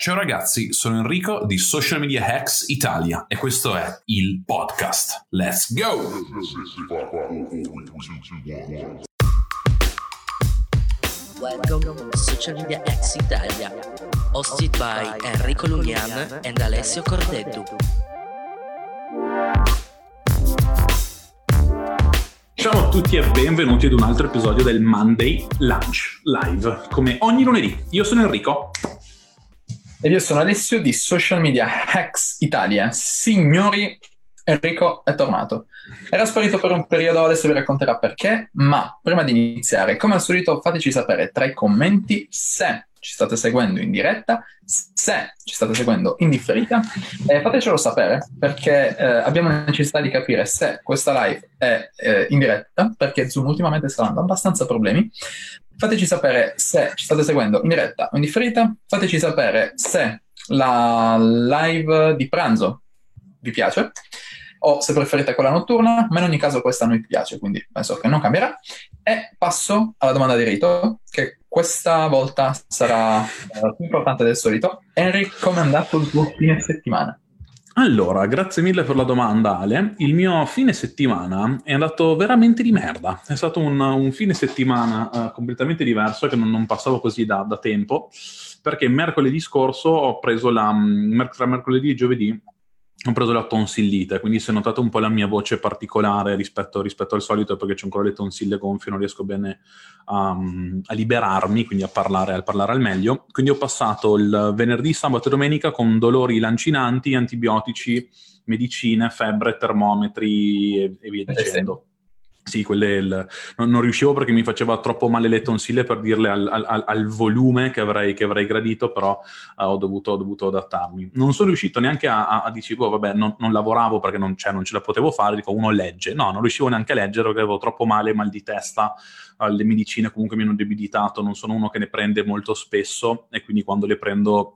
Ciao ragazzi, sono Enrico di Social Media Hacks Italia e questo è il podcast. Let's go! Welcome to Social Media Hacks Italia, hosted by Enrico Lugnan and Alessio Cordeddu. Ciao a tutti e benvenuti ad un altro episodio del Monday Lunch Live, come ogni lunedì. Io sono Enrico. E io sono Alessio di Social Media Hacks Italia. Signori, Enrico è tornato. Era sparito per un periodo, adesso vi racconterà perché, ma prima di iniziare, come al solito, fateci sapere tra i commenti se ci state seguendo in diretta, se ci state seguendo in differita, eh, fatecelo sapere perché eh, abbiamo necessità di capire se questa live è eh, in diretta, perché Zoom ultimamente sta dando abbastanza problemi, Fateci sapere se ci state seguendo in diretta o in differita. Fateci sapere se la live di pranzo vi piace o se preferite quella notturna, ma in ogni caso questa a noi piace, quindi penso che non cambierà. E passo alla domanda di rito, che questa volta sarà uh, più importante del solito. Henry, come è andato il tuo fine settimana? Allora, grazie mille per la domanda Ale. Il mio fine settimana è andato veramente di merda. È stato un, un fine settimana uh, completamente diverso che non, non passavo così da, da, tempo, perché mercoledì scorso ho preso la... tra mercoledì e giovedì ho preso la tonsillite, quindi se notate un po' la mia voce particolare rispetto, rispetto al solito, perché c'è ancora le tonsille gonfie, non riesco bene a, a liberarmi, quindi a parlare, a parlare, al meglio. Quindi ho passato il venerdì, sabato e domenica con dolori lancinanti, antibiotici, medicine, febbre, termometri e, e via dicendo. Sì, quelle il, non, non, riuscivo perché mi faceva troppo male le tonsille per dirle al, al, al volume che avrei, che avrei, gradito, però uh, ho, dovuto, ho, dovuto, adattarmi. Non sono riuscito neanche a, a, a dire, oh, vabbè, non, non, lavoravo perché non, cioè, non, ce la potevo fare, dico uno legge. No, non riuscivo neanche a leggere perché avevo troppo male, mal di testa, uh, le medicine comunque mi hanno debilitato, non sono uno che ne prende molto spesso e quindi quando le prendo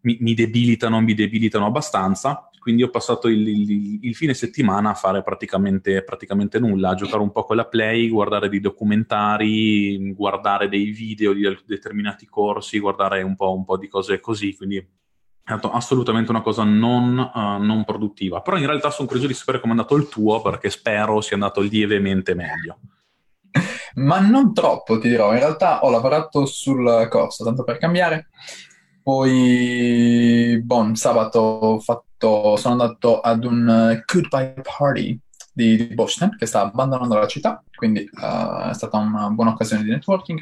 mi, mi debilitano, mi debilitano abbastanza quindi ho passato il, il, il fine settimana a fare praticamente, praticamente, nulla, a giocare un po' con la Play, guardare dei documentari, guardare dei video di determinati corsi, guardare un po', un po di cose così, quindi assolutamente una cosa non, uh, non produttiva. Però in realtà sono curioso di sapere come è andato il tuo, perché spero sia andato lievemente meglio. Ma non troppo, ti dirò. In realtà ho lavorato sul corso, tanto per cambiare. Poi, bon, sabato fatto sono andato ad un uh, goodbye party di, di Boston che sta abbandonando la città, quindi uh, è stata una buona occasione di networking.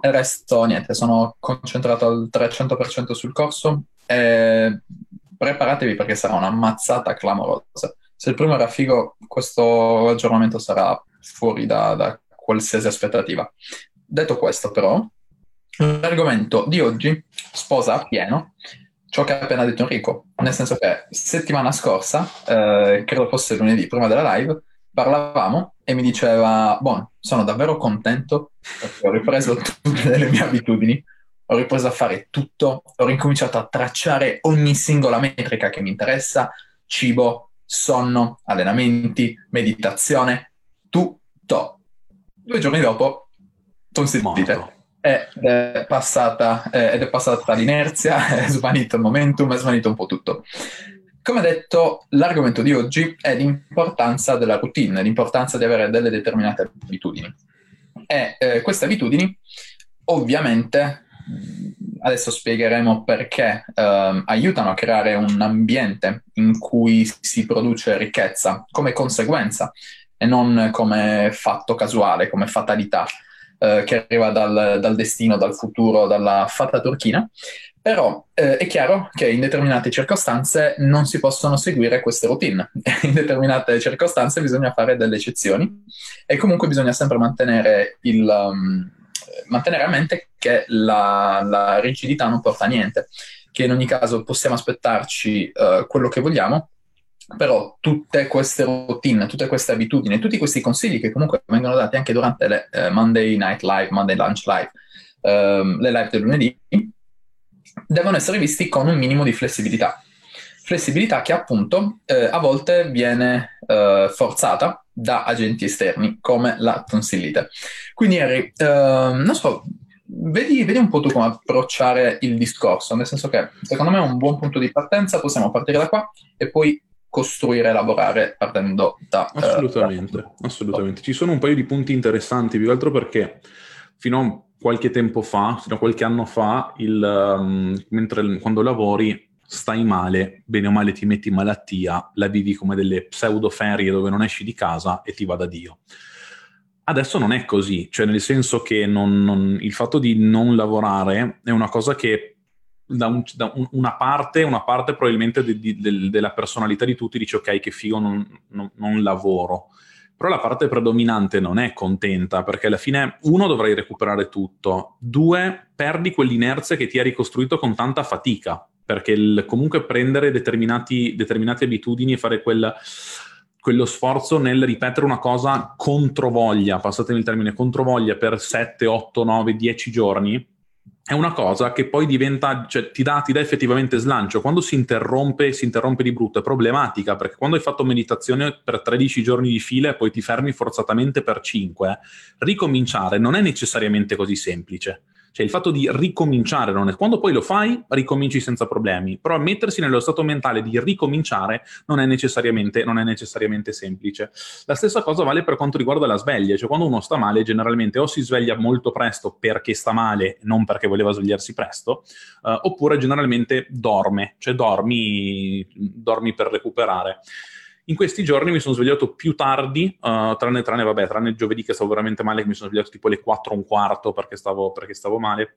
Il resto, niente, sono concentrato al 300% sul corso e preparatevi perché sarà una mazzata clamorosa. Se il primo era figo, questo aggiornamento sarà fuori da, da qualsiasi aspettativa. Detto questo, però, l'argomento di oggi sposa appieno ciò che ha appena detto Enrico, nel senso che settimana scorsa, eh, credo fosse lunedì, prima della live, parlavamo e mi diceva, buono, sono davvero contento perché ho ripreso tutte le mie abitudini, ho ripreso a fare tutto, ho ricominciato a tracciare ogni singola metrica che mi interessa, cibo, sonno, allenamenti, meditazione, tutto. Due giorni dopo, tonsillite ed è passata, eh, ed è passata l'inerzia, è svanito il momentum, è svanito un po' tutto. Come detto, l'argomento di oggi è l'importanza della routine, l'importanza di avere delle determinate abitudini. E eh, queste abitudini, ovviamente, adesso spiegheremo perché eh, aiutano a creare un ambiente in cui si produce ricchezza come conseguenza e non come fatto casuale, come fatalità eh, che arriva dal, dal, destino, dal futuro, dalla fata turchina. Però eh, è chiaro che in determinate circostanze non si possono seguire queste routine. in determinate circostanze bisogna fare delle eccezioni e comunque bisogna sempre mantenere, il, um, mantenere a mente che la, la, rigidità non porta a niente, che in ogni caso possiamo aspettarci uh, quello che vogliamo, però tutte queste routine, tutte queste abitudini, tutti questi consigli che comunque vengono dati anche durante le uh, Monday Night Live, Monday Lunch Live, uh, le live del lunedì, devono essere visti con un minimo di flessibilità. Flessibilità che appunto uh, a volte viene eh, forzata da agenti esterni come la tonsillite. Quindi Harry, non so, vedi, vedi, un po' tu come approcciare il discorso, nel senso che secondo me è un buon punto di partenza, possiamo partire da qua e poi costruire e lavorare partendo da... Assolutamente, uh, assolutamente. Ci sono un paio di punti interessanti, più che altro perché fino a qualche tempo fa, fino a qualche anno fa, il, um, mentre, quando lavori stai male, bene o male ti metti in malattia, la vivi come delle pseudo ferie dove non esci di casa e ti va da Dio. Adesso non è così, cioè nel senso che non, non, il fatto di non lavorare è una cosa che da, un, da un, una, parte, una parte probabilmente de, de, de, della personalità di tutti dice ok che figo non, non, lavoro, però la parte predominante non è contenta perché alla fine uno dovrai recuperare tutto, due perdi quell'inerzia che ti hai ricostruito con tanta fatica, perché il, comunque prendere determinate abitudini e fare quel quello sforzo nel ripetere una cosa controvoglia, passatemi il termine, controvoglia per 7, 8, 9, 10 giorni, è una cosa che poi diventa, cioè ti dà, ti dà effettivamente slancio. Quando si interrompe, si interrompe di brutto, è problematica, perché quando hai fatto meditazione per 13 giorni di fila e poi ti fermi forzatamente per 5, ricominciare non è necessariamente così semplice. Cioè il fatto di ricominciare non è... Quando poi lo fai, ricominci senza problemi, però mettersi nello stato mentale di ricominciare non è necessariamente, non è necessariamente semplice. La stessa cosa vale per quanto riguarda la sveglia, cioè quando uno sta male generalmente o si sveglia molto presto perché sta male, non perché voleva svegliarsi presto, uh, oppure generalmente dorme, cioè dormi, dormi per recuperare. In questi giorni mi sono svegliato più tardi, uh, tranne, tranne, vabbè, tranne giovedì che stavo veramente male, che mi sono svegliato tipo alle 4 e un quarto perché stavo, perché stavo male.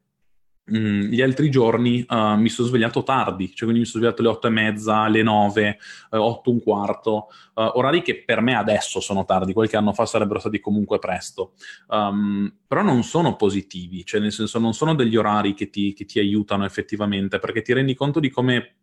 Mm, gli altri giorni uh, mi sono svegliato tardi, cioè quindi mi sono svegliato alle 8 e mezza, alle 9, uh, 8 e un quarto, uh, orari che per me adesso sono tardi, qualche anno fa sarebbero stati comunque presto, um, però non sono positivi, cioè nel senso non sono degli orari che ti, che ti aiutano effettivamente, perché ti rendi conto di come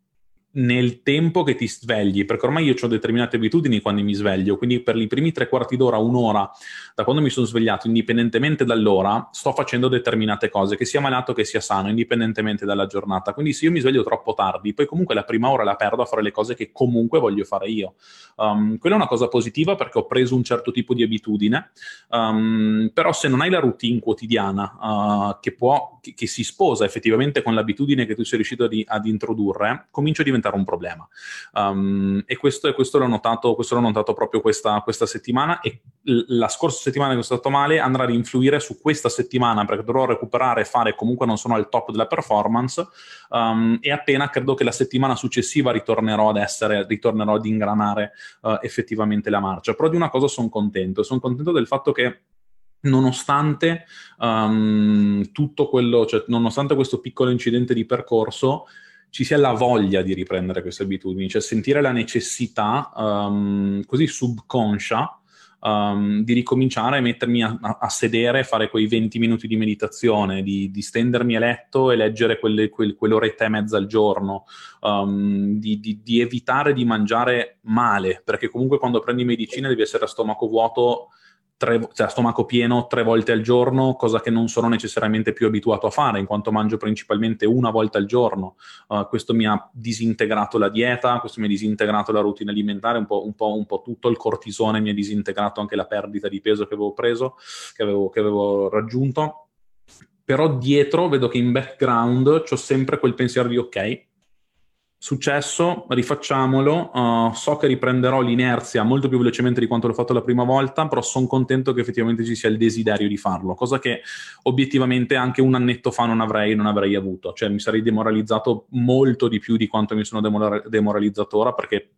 nel tempo che ti svegli, perché ormai io ho determinate abitudini quando mi sveglio, quindi per i primi tre quarti d'ora, un'ora, da quando mi sono svegliato, indipendentemente dall'ora, sto facendo determinate cose, che sia malato che sia sano, indipendentemente dalla giornata. Quindi se io mi sveglio troppo tardi, poi comunque la prima ora la perdo a fare le cose che comunque voglio fare io. Um, quella è una cosa positiva perché ho preso un certo tipo di abitudine, um, però se non hai la routine quotidiana uh, che, può, che, che, si sposa effettivamente con l'abitudine che tu sei riuscito di, ad introdurre, comincio a diventare diventare un problema. Um, e questo, questo, l'ho notato, questo, l'ho notato, proprio questa, questa settimana e la scorsa settimana che sono stato male andrà ad influire su questa settimana perché dovrò recuperare e fare comunque non sono al top della performance um, e appena credo che la settimana successiva ritornerò ad essere, ritornerò ad ingranare uh, effettivamente la marcia. Però di una cosa sono contento, sono contento del fatto che nonostante um, tutto quello, cioè nonostante questo piccolo incidente di percorso, ci sia la voglia di riprendere queste abitudini, cioè sentire la necessità um, così subconscia um, di ricominciare a mettermi a, a, sedere, fare quei 20 minuti di meditazione, di, di stendermi a letto e leggere quelle, quel, quell'oretta e mezza al giorno, um, di, di, di evitare di mangiare male, perché comunque quando prendi medicina devi essere a stomaco vuoto tre, cioè stomaco pieno tre volte al giorno, cosa che non sono necessariamente più abituato a fare, in quanto mangio principalmente una volta al giorno. Uh, questo mi ha disintegrato la dieta, questo mi ha disintegrato la routine alimentare, un po', un, po', un po', tutto il cortisone, mi ha disintegrato anche la perdita di peso che avevo preso, che avevo, che avevo raggiunto. Però dietro vedo che in background ho sempre quel pensiero di ok, Successo, rifacciamolo. Uh, so che riprenderò l'inerzia molto più velocemente di quanto l'ho fatto la prima volta, però sono contento che effettivamente ci sia il desiderio di farlo, cosa che obiettivamente anche un annetto fa non avrei, non avrei avuto. Cioè mi sarei demoralizzato molto di più di quanto mi sono demoralizzato ora perché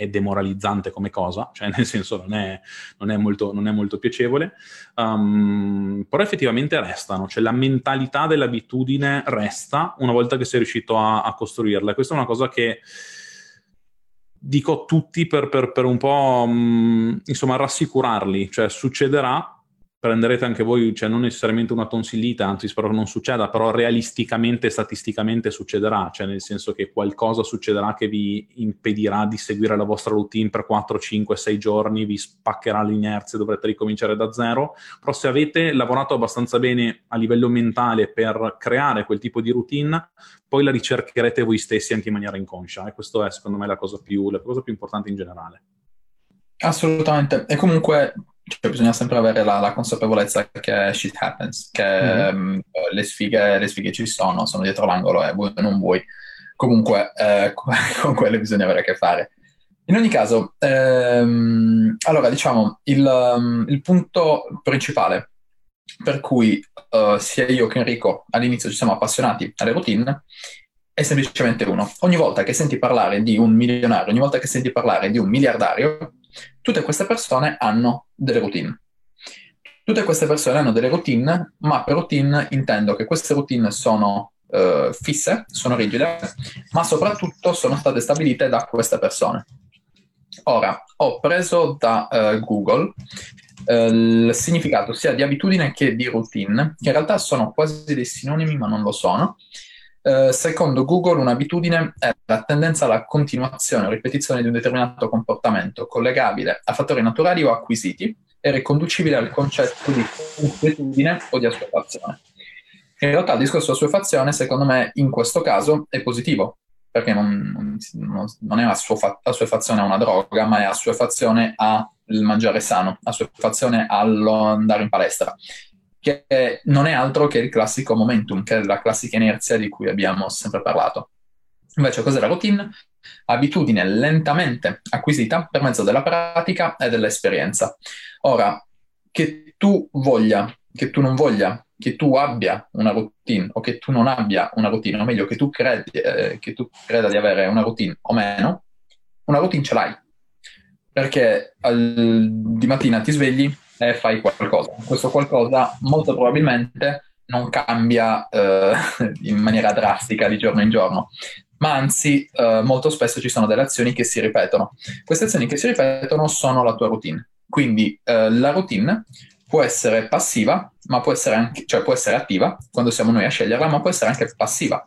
è demoralizzante come cosa, cioè nel senso non è, non è, molto, non è molto, piacevole, um, però effettivamente restano, cioè la mentalità dell'abitudine resta una volta che sei riuscito a, a costruirla. Questa è una cosa che dico a tutti per, per, per un po' um, insomma rassicurarli, cioè succederà, prenderete anche voi, cioè non necessariamente una tonsillita, anzi spero che non succeda, però realisticamente, statisticamente succederà, cioè nel senso che qualcosa succederà che vi impedirà di seguire la vostra routine per 4, 5, 6 giorni, vi spaccherà l'inerzia, dovrete ricominciare da zero, però se avete lavorato abbastanza bene a livello mentale per creare quel tipo di routine, poi la ricercherete voi stessi anche in maniera inconscia e questo è secondo me la cosa più, la cosa più importante in generale. Assolutamente, e comunque cioè bisogna sempre avere la, la, consapevolezza che shit happens, che mm-hmm. um, le, sfighe, le, sfighe, ci sono, sono dietro l'angolo e vuoi o non vuoi. Comunque eh, con quelle bisogna avere a che fare. In ogni caso, ehm, allora diciamo, il, um, il, punto principale per cui uh, sia io che Enrico all'inizio ci siamo appassionati alle routine è semplicemente uno. Ogni volta che senti parlare di un milionario, ogni volta che senti parlare di un miliardario, tutte queste persone hanno delle routine. Tutte queste persone hanno delle routine, ma per routine intendo che queste routine sono uh, fisse, sono rigide, ma soprattutto sono state stabilite da queste persone. Ora, ho preso da uh, Google uh, il significato sia di abitudine che di routine, che in realtà sono quasi dei sinonimi, ma non lo sono. Uh, secondo Google, un'abitudine è la tendenza alla continuazione o ripetizione di un determinato comportamento collegabile a fattori naturali o acquisiti e riconducibile al concetto di consuetudine o di assuefazione. In realtà il discorso assuefazione, secondo me, in questo caso è positivo, perché non, non è assuefazione a una droga, ma è assuefazione al mangiare sano, assuefazione all'andare in palestra, che non è altro che il classico momentum, che è la classica inerzia di cui abbiamo sempre parlato. Invece cos'è la routine? Abitudine lentamente acquisita per mezzo della pratica e dell'esperienza. Ora, che tu voglia, che tu non voglia che tu abbia una routine o che tu non abbia una routine, o meglio che tu, credi, eh, che tu creda di avere una routine o meno, una routine ce l'hai. Perché al, di mattina ti svegli e fai qualcosa. Questo qualcosa molto probabilmente non cambia eh, in maniera drastica di giorno in giorno, ma anzi eh, molto spesso ci sono delle azioni che si ripetono. Queste azioni che si ripetono sono la tua routine. Quindi eh, la routine può essere passiva, ma può essere anche, cioè può essere attiva quando siamo noi a sceglierla, ma può essere anche passiva.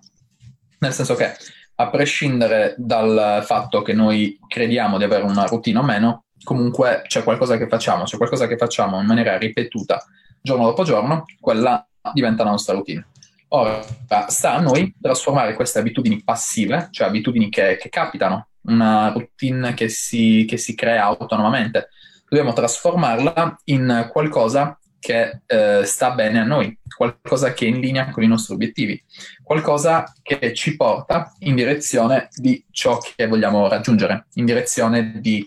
Nel senso che, a prescindere dal fatto che noi crediamo di avere una routine o meno, comunque c'è qualcosa che facciamo, c'è qualcosa che facciamo in maniera ripetuta giorno dopo giorno, quella diventa la nostra routine. Ora, sta a noi trasformare queste abitudini passive, cioè abitudini che, che capitano, una routine che si, che si crea autonomamente, dobbiamo trasformarla in qualcosa che eh, sta bene a noi, qualcosa che è in linea con i nostri obiettivi, qualcosa che ci porta in direzione di ciò che vogliamo raggiungere, in direzione di,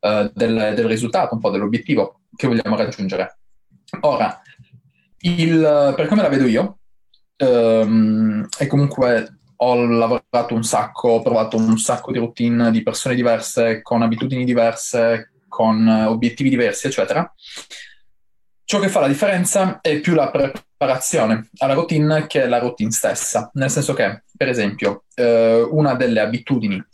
uh, del, del, risultato, un po' dell'obiettivo che vogliamo raggiungere. Ora, il, per come la vedo io, um, e comunque ho lavorato un sacco, ho provato un sacco di routine di persone diverse, con abitudini diverse, con eh, obiettivi diversi, eccetera. Ciò che fa la differenza è più la preparazione alla routine che la routine stessa, nel senso che, per esempio, eh, una delle abitudini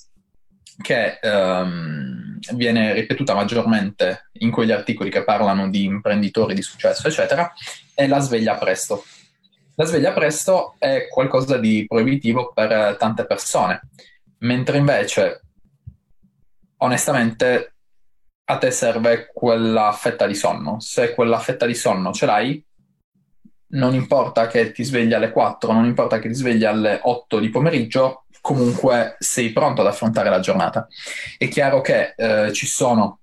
che ehm, viene ripetuta maggiormente in quegli articoli che parlano di imprenditori di successo, eccetera, è la sveglia presto. La sveglia presto è qualcosa di proibitivo per tante persone, mentre invece, onestamente, a te serve quella fetta di sonno. Se quella fetta di sonno ce l'hai, non importa che ti svegli alle 4, non importa che ti svegli alle 8 di pomeriggio, comunque sei pronto ad affrontare la giornata. È chiaro che eh, ci sono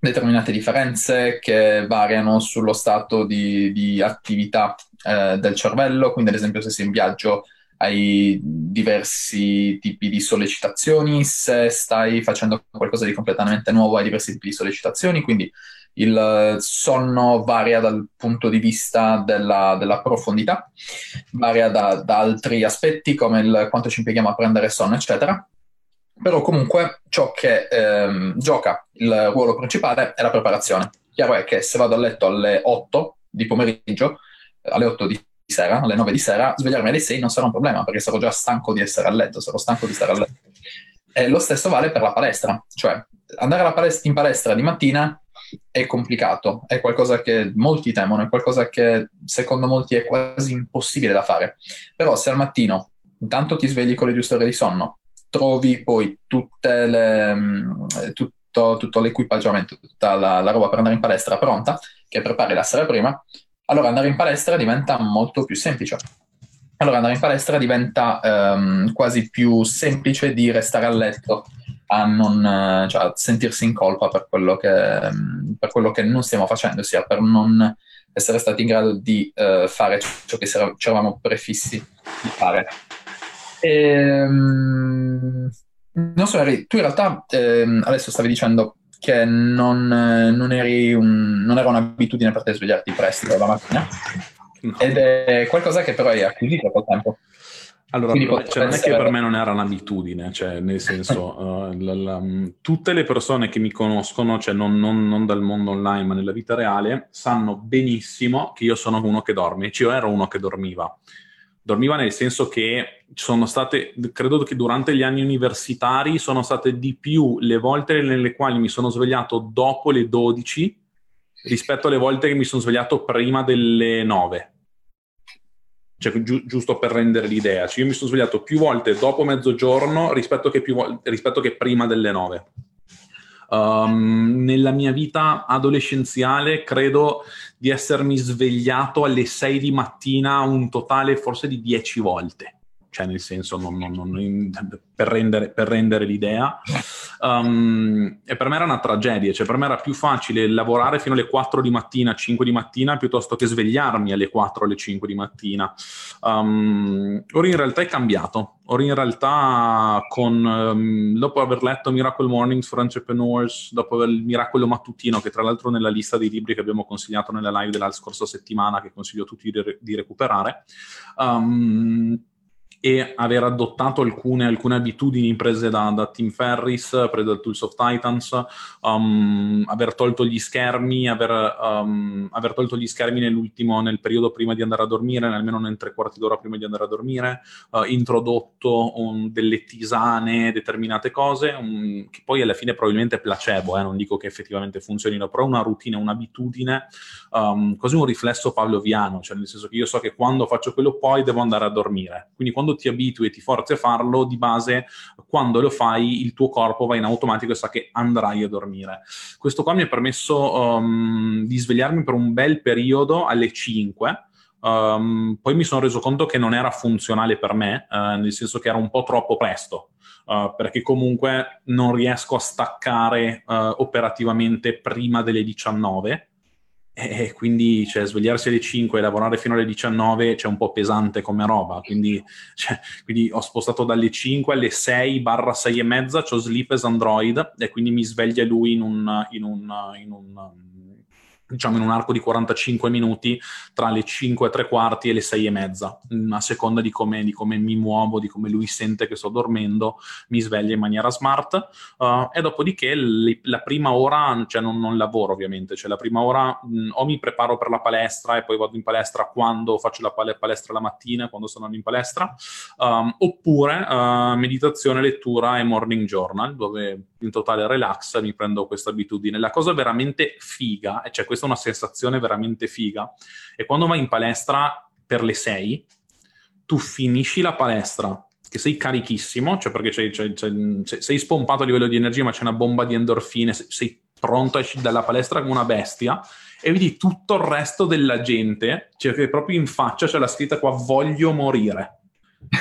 determinate differenze che variano sullo stato di, di attività eh, del cervello, quindi ad esempio se sei in viaggio hai diversi tipi di sollecitazioni, se stai facendo qualcosa di completamente nuovo hai diversi tipi di sollecitazioni, quindi il sonno varia dal punto di vista della, della profondità, varia da, da, altri aspetti come il quanto ci impieghiamo a prendere sonno, eccetera. Però comunque ciò che ehm, gioca il ruolo principale è la preparazione. Chiaro è che se vado a letto alle 8 di pomeriggio, alle 8 di sera, alle 9 di sera, svegliarmi alle 6 non sarà un problema perché sarò già stanco di essere a letto, sarò stanco di stare a letto. E lo stesso vale per la palestra, cioè andare palestra, in palestra di mattina è complicato, è qualcosa che molti temono, è qualcosa che secondo molti è quasi impossibile da fare. Però se al mattino intanto ti svegli con le giuste ore di sonno, trovi poi le, mm, tutto, tutto, l'equipaggiamento, tutta la, la roba per andare in palestra pronta, che prepari la sera prima, allora andare in palestra diventa molto più semplice. Allora andare in palestra diventa um, quasi più semplice di restare a letto, a non cioè, a sentirsi in colpa per quello che, um, per quello che non stiamo facendo, sia per non essere stati in grado di uh, fare ciò che ci eravamo prefissi di fare. Ehm, non so, Harry, tu in realtà ehm, adesso stavi dicendo che non, non, un, non, era un'abitudine per te svegliarti presto la mattina, no. ed è qualcosa che però hai acquisito col tempo. Allora, cioè, non è che per me non era un'abitudine, cioè, nel senso, uh, la, la, tutte le persone che mi conoscono, cioè non, non, non, dal mondo online, ma nella vita reale, sanno benissimo che io sono uno che dorme, cioè io ero uno che dormiva. Dormiva nel senso che sono state, credo che durante gli anni universitari sono state di più le volte nelle quali mi sono svegliato dopo le 12 rispetto alle volte che mi sono svegliato prima delle 9 cioè, gi- giusto per rendere l'idea, cioè, io mi sono svegliato più volte dopo mezzogiorno rispetto che, vo- rispetto che prima delle nove. Um, nella mia vita adolescenziale credo di essermi svegliato alle 6 di mattina un totale forse di 10 volte cioè nel senso non, non, non, per, rendere, per, rendere, l'idea. Um, e per me era una tragedia, cioè per me era più facile lavorare fino alle 4 di mattina, 5 di mattina, piuttosto che svegliarmi alle 4 alle 5 di mattina. Um, ora in realtà è cambiato, ora in realtà con, um, dopo aver letto Miracle Mornings for Entrepreneurs, dopo il Miracolo Mattutino, che tra l'altro nella lista dei libri che abbiamo consigliato nella live della scorsa settimana, che consiglio a tutti di, di recuperare, um, e aver adottato alcune, alcune abitudini prese da, da, Tim Ferris, prese da Tools of Titans, um, aver tolto gli schermi, aver, um, aver tolto gli schermi nell'ultimo, nel periodo prima di andare a dormire, almeno nel tre quarti d'ora prima di andare a dormire, uh, introdotto um, delle tisane, determinate cose, che poi alla fine probabilmente è placebo, eh, non dico che effettivamente funzionino, però una routine, un'abitudine, um, quasi un riflesso pavloviano, cioè nel senso che io so che quando faccio quello poi devo andare a dormire, quindi quando quando ti abitui e ti forzi a farlo, di base, quando lo fai, il tuo corpo va in automatico e sa che andrai a dormire. Questo qua mi ha permesso um, di svegliarmi per un bel periodo alle 5. Um, ehm, poi mi sono reso conto che non era funzionale per me, uh, nel senso che era un po' troppo presto. Uh, perché comunque non riesco a staccare uh, operativamente prima delle 19 e quindi cioè, svegliarsi alle 5 e lavorare fino alle 19 c'è un po' pesante come roba, quindi, cioè, quindi ho spostato dalle 5 alle 6 barra 6 e mezza, ho Sleep as Android e quindi mi sveglia lui in un, in un, in un diciamo in un arco di 45 minuti tra le 5 e tre quarti e le 6 e mezza, mm, a seconda di come, di come mi muovo, di come lui sente che sto dormendo, mi sveglia in maniera smart uh, e dopodiché le, la prima ora, cioè non, non, lavoro ovviamente, cioè la prima ora mh, mm, o mi preparo per la palestra e poi vado in palestra quando faccio la pal- palestra la mattina, quando sono in palestra, um, oppure uh, meditazione, lettura e morning journal, dove in totale relax mi prendo questa abitudine. La cosa veramente figa, cioè questa è una sensazione veramente figa, è quando vai in palestra per le 6, tu finisci la palestra che sei carichissimo, cioè perché c'è, c'è, c'è, sei spompato a livello di energia, ma c'è una bomba di endorfine, sei pronto a uscire dalla palestra come una bestia e vedi tutto il resto della gente, cioè che proprio in faccia c'è la scritta qua voglio morire.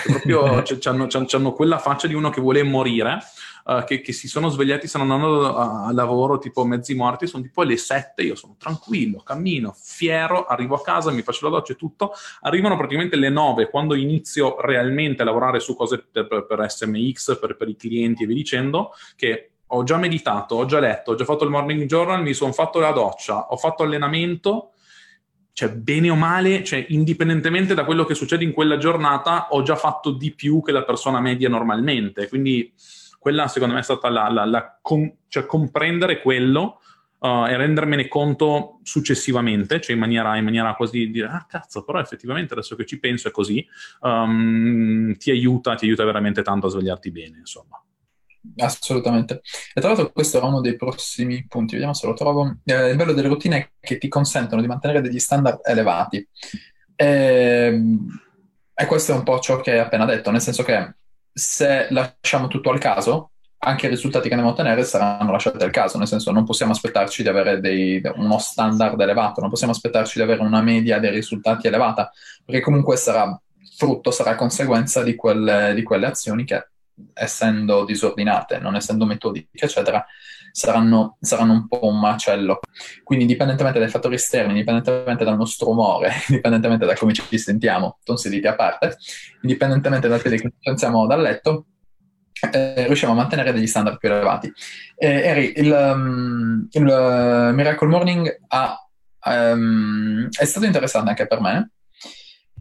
Proprio c'hanno quella faccia di uno che vuole morire uh, che, che, si sono svegliati, stanno andando a, a, lavoro tipo mezzi morti, sono tipo le sette, io sono tranquillo, cammino, fiero, arrivo a casa, mi faccio la doccia e tutto, arrivano praticamente le nove quando inizio realmente a lavorare su cose per, per, per SMX, per, per i clienti e via dicendo, che ho già meditato, ho già letto, ho già fatto il morning journal, mi sono fatto la doccia, ho fatto allenamento, cioè bene o male, cioè indipendentemente da quello che succede in quella giornata, ho già fatto di più che la persona media normalmente. Quindi quella secondo me è stata la, la, la com- cioè comprendere quello uh, e rendermene conto successivamente, cioè in maniera, in maniera quasi di dire, ah cazzo, però effettivamente adesso che ci penso è così, um, ti aiuta, ti aiuta veramente tanto a svegliarti bene, insomma. Assolutamente. E tra l'altro questo era uno dei prossimi punti, vediamo se lo trovo. Eh, il bello delle routine è che ti consentono di mantenere degli standard elevati. E, ehm, e questo è un po' ciò che hai appena detto, nel senso che se lasciamo tutto al caso, anche i risultati che andiamo a ottenere saranno lasciati al caso, nel senso non possiamo aspettarci di avere dei, uno standard elevato, non possiamo aspettarci di avere una media dei risultati elevata, perché comunque sarà frutto, sarà conseguenza di quelle, di quelle azioni che, essendo disordinate, non essendo metodiche, eccetera, saranno, saranno un po' un macello. Quindi indipendentemente dai fattori esterni, indipendentemente dal nostro umore, indipendentemente da come ci sentiamo, tonsilliti a parte, indipendentemente dal piede che ci alziamo dal letto, eh, riusciamo a mantenere degli standard più elevati. Eh, Eri, il, um, il uh, Miracle Morning ha, um, è stato interessante anche per me.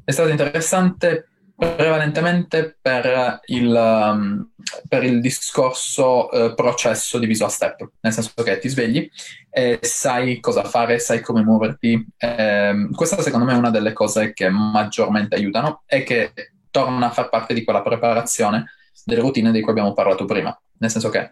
È stato interessante prevalentemente per il, um, per il discorso uh, processo diviso a step, nel senso che ti svegli e sai cosa fare, sai come muoverti. Eh, questa secondo me è una delle cose che maggiormente aiutano e che torna a far parte di quella preparazione delle routine di cui abbiamo parlato prima, nel senso che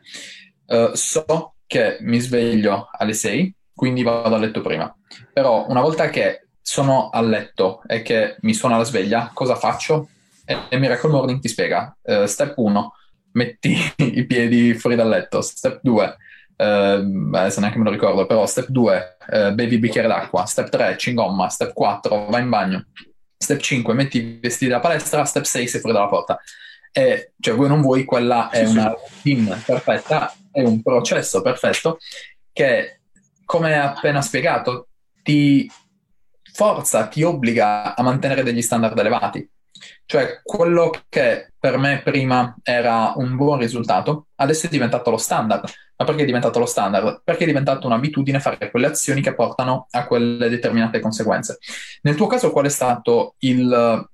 uh, so che mi sveglio alle 6, quindi vado a letto prima, però una volta che sono a letto e che mi suona la sveglia, cosa faccio? E Miracle Morning ti spiega. Uh, step 1, metti i piedi fuori dal letto. Step 2, uh, adesso neanche me lo ricordo, però step 2, uh, bevi bicchiere d'acqua. Step 3, cingomma. Step 4, vai in bagno. Step 5, metti i vestiti da palestra. Step 6, sei fuori dalla porta. E, cioè, voi non vuoi, quella è una routine perfetta, è un processo perfetto che, come appena spiegato, ti forza, ti obbliga a mantenere degli standard elevati. Cioè, quello che per me prima era un buon risultato, adesso è diventato lo standard. Ma perché è diventato lo standard? Perché è diventato un'abitudine fare quelle azioni che portano a quelle determinate conseguenze. Nel tuo caso, qual è stato il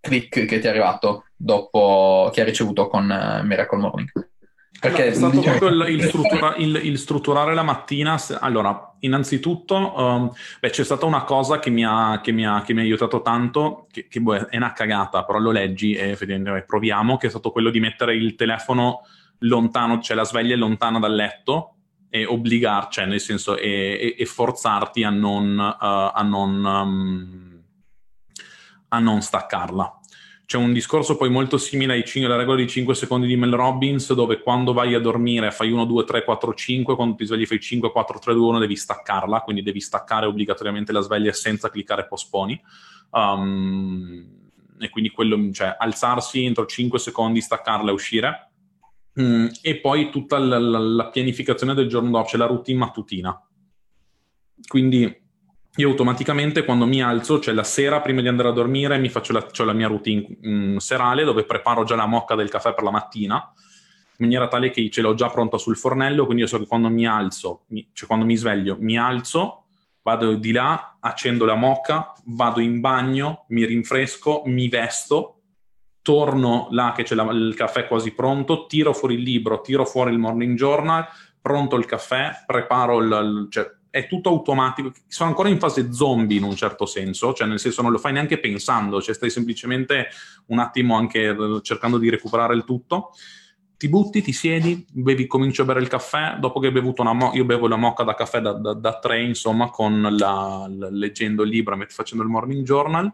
click che ti è arrivato dopo che hai ricevuto con uh, Miracle Morning? Perché è stato diciamo... proprio il, il, struttura, il, il, strutturare la mattina. Se, allora, innanzitutto, um, beh, c'è stata una cosa che mi ha, che mi ha, che mi ha aiutato tanto, che, che boh, è una cagata, però lo leggi e effettivamente proviamo, che è stato quello di mettere il telefono lontano, cioè la sveglia lontana dal letto e obbligarci, cioè nel senso, e, e, e forzarti a non, uh, a, non um, a non staccarla c'è un discorso poi molto simile ai 5, alla regola dei 5 secondi di Mel Robbins, dove quando vai a dormire fai 1, 2, 3, 4, 5, quando ti svegli fai 5, 4, 3, 2, 1, devi staccarla, quindi devi staccare obbligatoriamente la sveglia senza cliccare posponi. Um, e quindi quello, cioè, alzarsi entro 5 secondi, staccarla e uscire. Mm, e poi tutta la, la, la pianificazione del giorno dopo, c'è la routine mattutina. Quindi io automaticamente quando mi alzo, cioè la sera prima di andare a dormire, mi faccio la, la mia routine mh, mm, serale dove preparo già la mocca del caffè per la mattina, in maniera tale che ce l'ho già pronta sul fornello, quindi io so che quando mi alzo, mi, cioè quando mi sveglio, mi alzo, vado di là, accendo la mocca, vado in bagno, mi rinfresco, mi vesto, torno là che c'è la, il caffè quasi pronto, tiro fuori il libro, tiro fuori il morning journal, pronto il caffè, preparo il, cioè, è tutto automatico, sono ancora in fase zombie in un certo senso, cioè nel senso non lo fai neanche pensando, cioè stai semplicemente un attimo anche eh, cercando di recuperare il tutto. Ti butti, ti siedi, bevi, cominci a bere il caffè, dopo che hai bevuto una mo- io bevo la mocca da caffè da, da, da tre, insomma, con la, la, leggendo il libro, facendo il morning journal,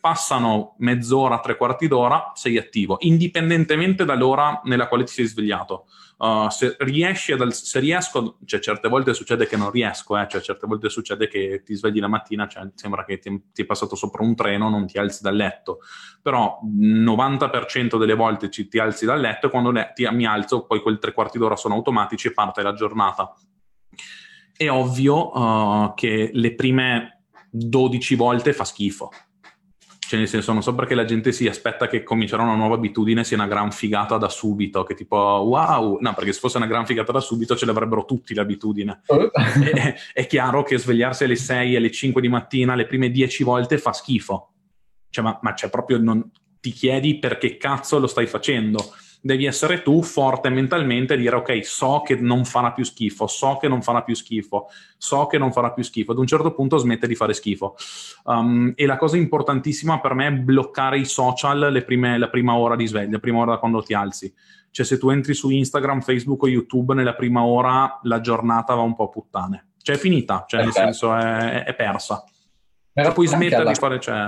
passano mezz'ora, tre quarti d'ora, sei attivo, indipendentemente dall'ora nella quale ti sei svegliato. Uh, se riesci ad, se riesco, cioè certe volte succede che non riesco, eh, cioè certe volte succede che ti svegli la mattina, cioè sembra che ti, ti, è passato sopra un treno, non ti alzi dal letto, però il 90% delle volte ci, ti alzi dal letto e quando ne, ti, mi alzo, poi quel tre quarti d'ora sono automatici e parte la giornata. È ovvio uh, che le prime 12 volte fa schifo, cioè, nel senso, non so perché la gente si aspetta che cominciare una nuova abitudine sia una gran figata da subito, che tipo, wow, no, perché se fosse una gran figata da subito ce l'avrebbero tutti l'abitudine. è, è, chiaro che svegliarsi alle 6, alle 5 di mattina, le prime 10 volte fa schifo. Cioè, ma, ma c'è proprio, non, ti chiedi perché cazzo lo stai facendo devi essere tu forte mentalmente e dire ok, so che non farà più schifo, so che non farà più schifo, so che non farà più schifo. Ad un certo punto smette di fare schifo. Um, e la cosa importantissima per me è bloccare i social prime, la prima ora di sveglia, la prima ora da quando ti alzi. Cioè se tu entri su Instagram, Facebook o YouTube nella prima ora la giornata va un po' a puttane. Cioè è finita, cioè nel senso è, è persa. Però puoi smettere alla... di fare... Cioè...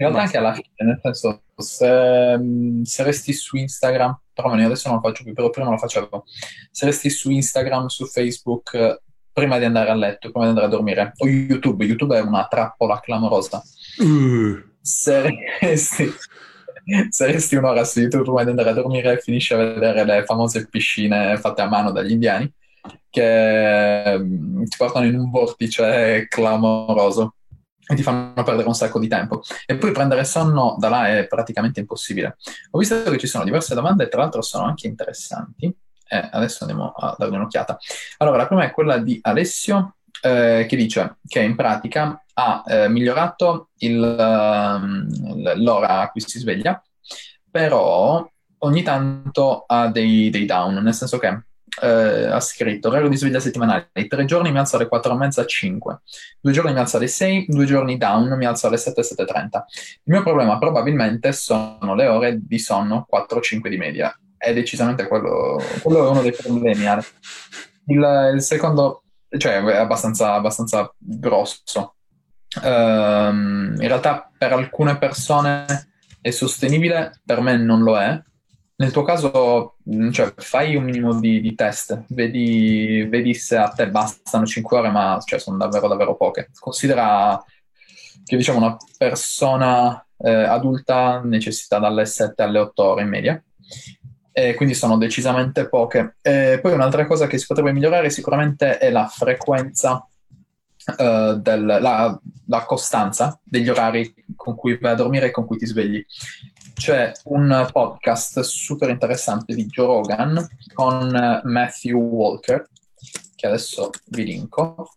In realtà anche alla fine, nel senso, se, se resti su Instagram, però adesso non lo faccio più, però prima lo facevo, se resti su Instagram, su Facebook, prima di andare a letto, prima di andare a dormire, o YouTube, YouTube è una trappola clamorosa. Uh. Se resti... se resti un'ora su YouTube prima di andare a dormire, finisci a vedere le famose piscine fatte a mano dagli indiani che mm, ti portano in un vortice clamoroso e ti fanno perdere un sacco di tempo. E poi prendere sonno da là è praticamente impossibile. Ho visto che ci sono diverse domande tra l'altro sono anche interessanti. Eh, adesso andiamo a dargli un'occhiata. Allora, la prima è quella di Alessio, eh, che dice che in pratica ha eh, migliorato il, uh, l'ora a cui si sveglia, però ogni tanto ha dei, dei down, nel senso che eh, ha scritto orario di sveglia settimanale, tre giorni mi alzo alle 4 e mezza a 5, due giorni mi alzo alle 6, due giorni down mi alzo alle 7 e 7.30. Il mio problema probabilmente sono le ore di sonno 4-5 di media, è decisamente quello, quello è uno dei problemi. Il, il secondo, cioè è abbastanza, abbastanza grosso. Um, in realtà per alcune persone è sostenibile, per me non lo è, nel tuo caso, mm, cioè, fai un minimo di, di test, vedi, vedi, se a te bastano 5 ore, ma cioè, sono davvero, davvero poche. Considera che diciamo, una persona eh, adulta necessita dalle 7 alle 8 ore in media, e quindi sono decisamente poche. E poi un'altra cosa che si potrebbe migliorare sicuramente è la frequenza, eh, del, la, la costanza degli orari con cui vai a dormire e con cui ti svegli c'è un podcast super interessante di Joe Rogan con Matthew Walker, che adesso vi linko,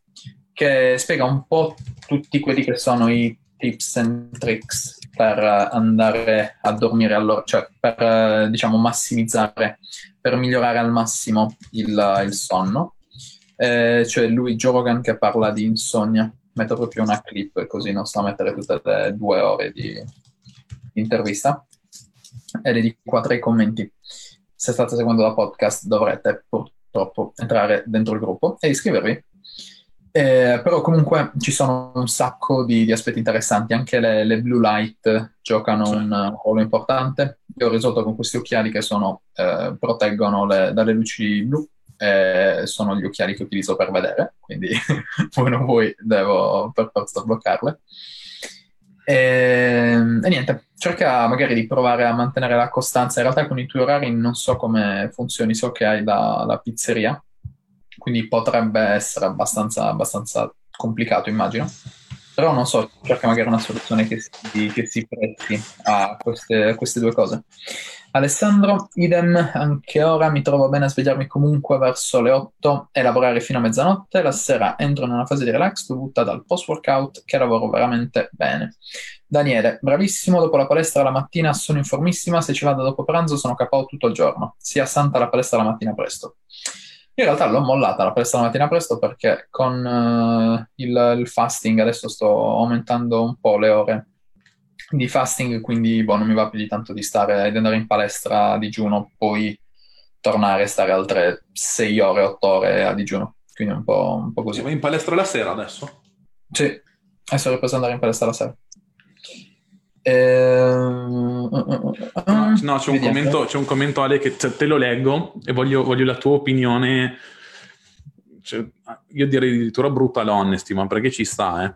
che spiega un po' tutti quelli che sono i tips and tricks per andare a dormire all'ora, cioè per diciamo massimizzare, per migliorare al massimo il, il sonno. Eh, cioè lui, Joe Rogan, che parla di insonnia. Metto proprio una clip così non sto a mettere tutte le due ore di intervista e le dico qua tra i commenti. Se state seguendo la podcast dovrete purtroppo entrare dentro il gruppo e iscrivervi. Eh, però comunque ci sono un sacco di, di aspetti interessanti, anche le, le, blue light giocano un ruolo importante. Io ho risolto con questi occhiali che sono, eh, proteggono le, dalle luci blu, eh, sono gli occhiali che utilizzo per vedere, quindi voi non voi devo per forza bloccarle. E, ehm, e, niente, cerca magari di provare a mantenere la costanza. In realtà con i tuoi orari non so come funzioni, so che hai la, la pizzeria, quindi potrebbe essere abbastanza, abbastanza, complicato, immagino. Però non so, cerca magari una soluzione che si, che si presti a queste, a queste due cose. Alessandro, idem, anche ora mi trovo bene a svegliarmi comunque verso le 8 e lavorare fino a mezzanotte. La sera entro in una fase di relax dovuta dal post-workout che lavoro veramente bene. Daniele, bravissimo, dopo la palestra la mattina sono informissima, se ci vado dopo pranzo sono capo tutto il giorno. Sia santa la palestra la mattina presto. in realtà l'ho mollata la palestra la mattina presto perché con uh, il, il fasting adesso sto aumentando un po' le ore di fasting, quindi boh, non mi va più di tanto di stare, di andare in palestra a digiuno, poi tornare a stare altre 6 ore, 8 ore a digiuno. Quindi un po', un po così. Vai in palestra la sera adesso? Sì, adesso ho ripreso ad andare in palestra la sera. Ehm... No, c'è un, commento, c'è un, commento, Ale, che te lo leggo e voglio, voglio la tua opinione. Cioè, io direi addirittura brutta l'honesty, ma perché ci sta, eh?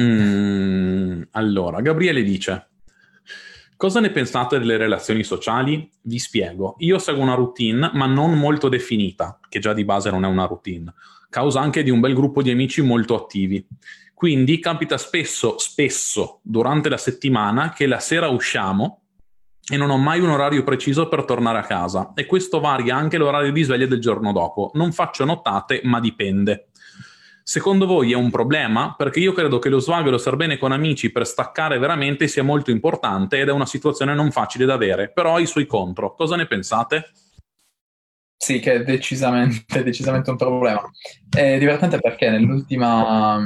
Mm, allora, Gabriele dice: Cosa ne pensate delle relazioni sociali? Vi spiego. Io seguo una routine, ma non molto definita, che già di base non è una routine, causa anche di un bel gruppo di amici molto attivi. Quindi capita spesso, spesso durante la settimana che la sera usciamo e non ho mai un orario preciso per tornare a casa e questo varia anche l'orario di sveglia del giorno dopo. Non faccio nottate, ma dipende. Secondo voi è un problema? Perché io credo che lo svago e lo star bene con amici per staccare veramente sia molto importante ed è una situazione non facile da avere, però ha i suoi contro. Cosa ne pensate? Sì, che è decisamente, decisamente un problema. È divertente perché nell'ultima,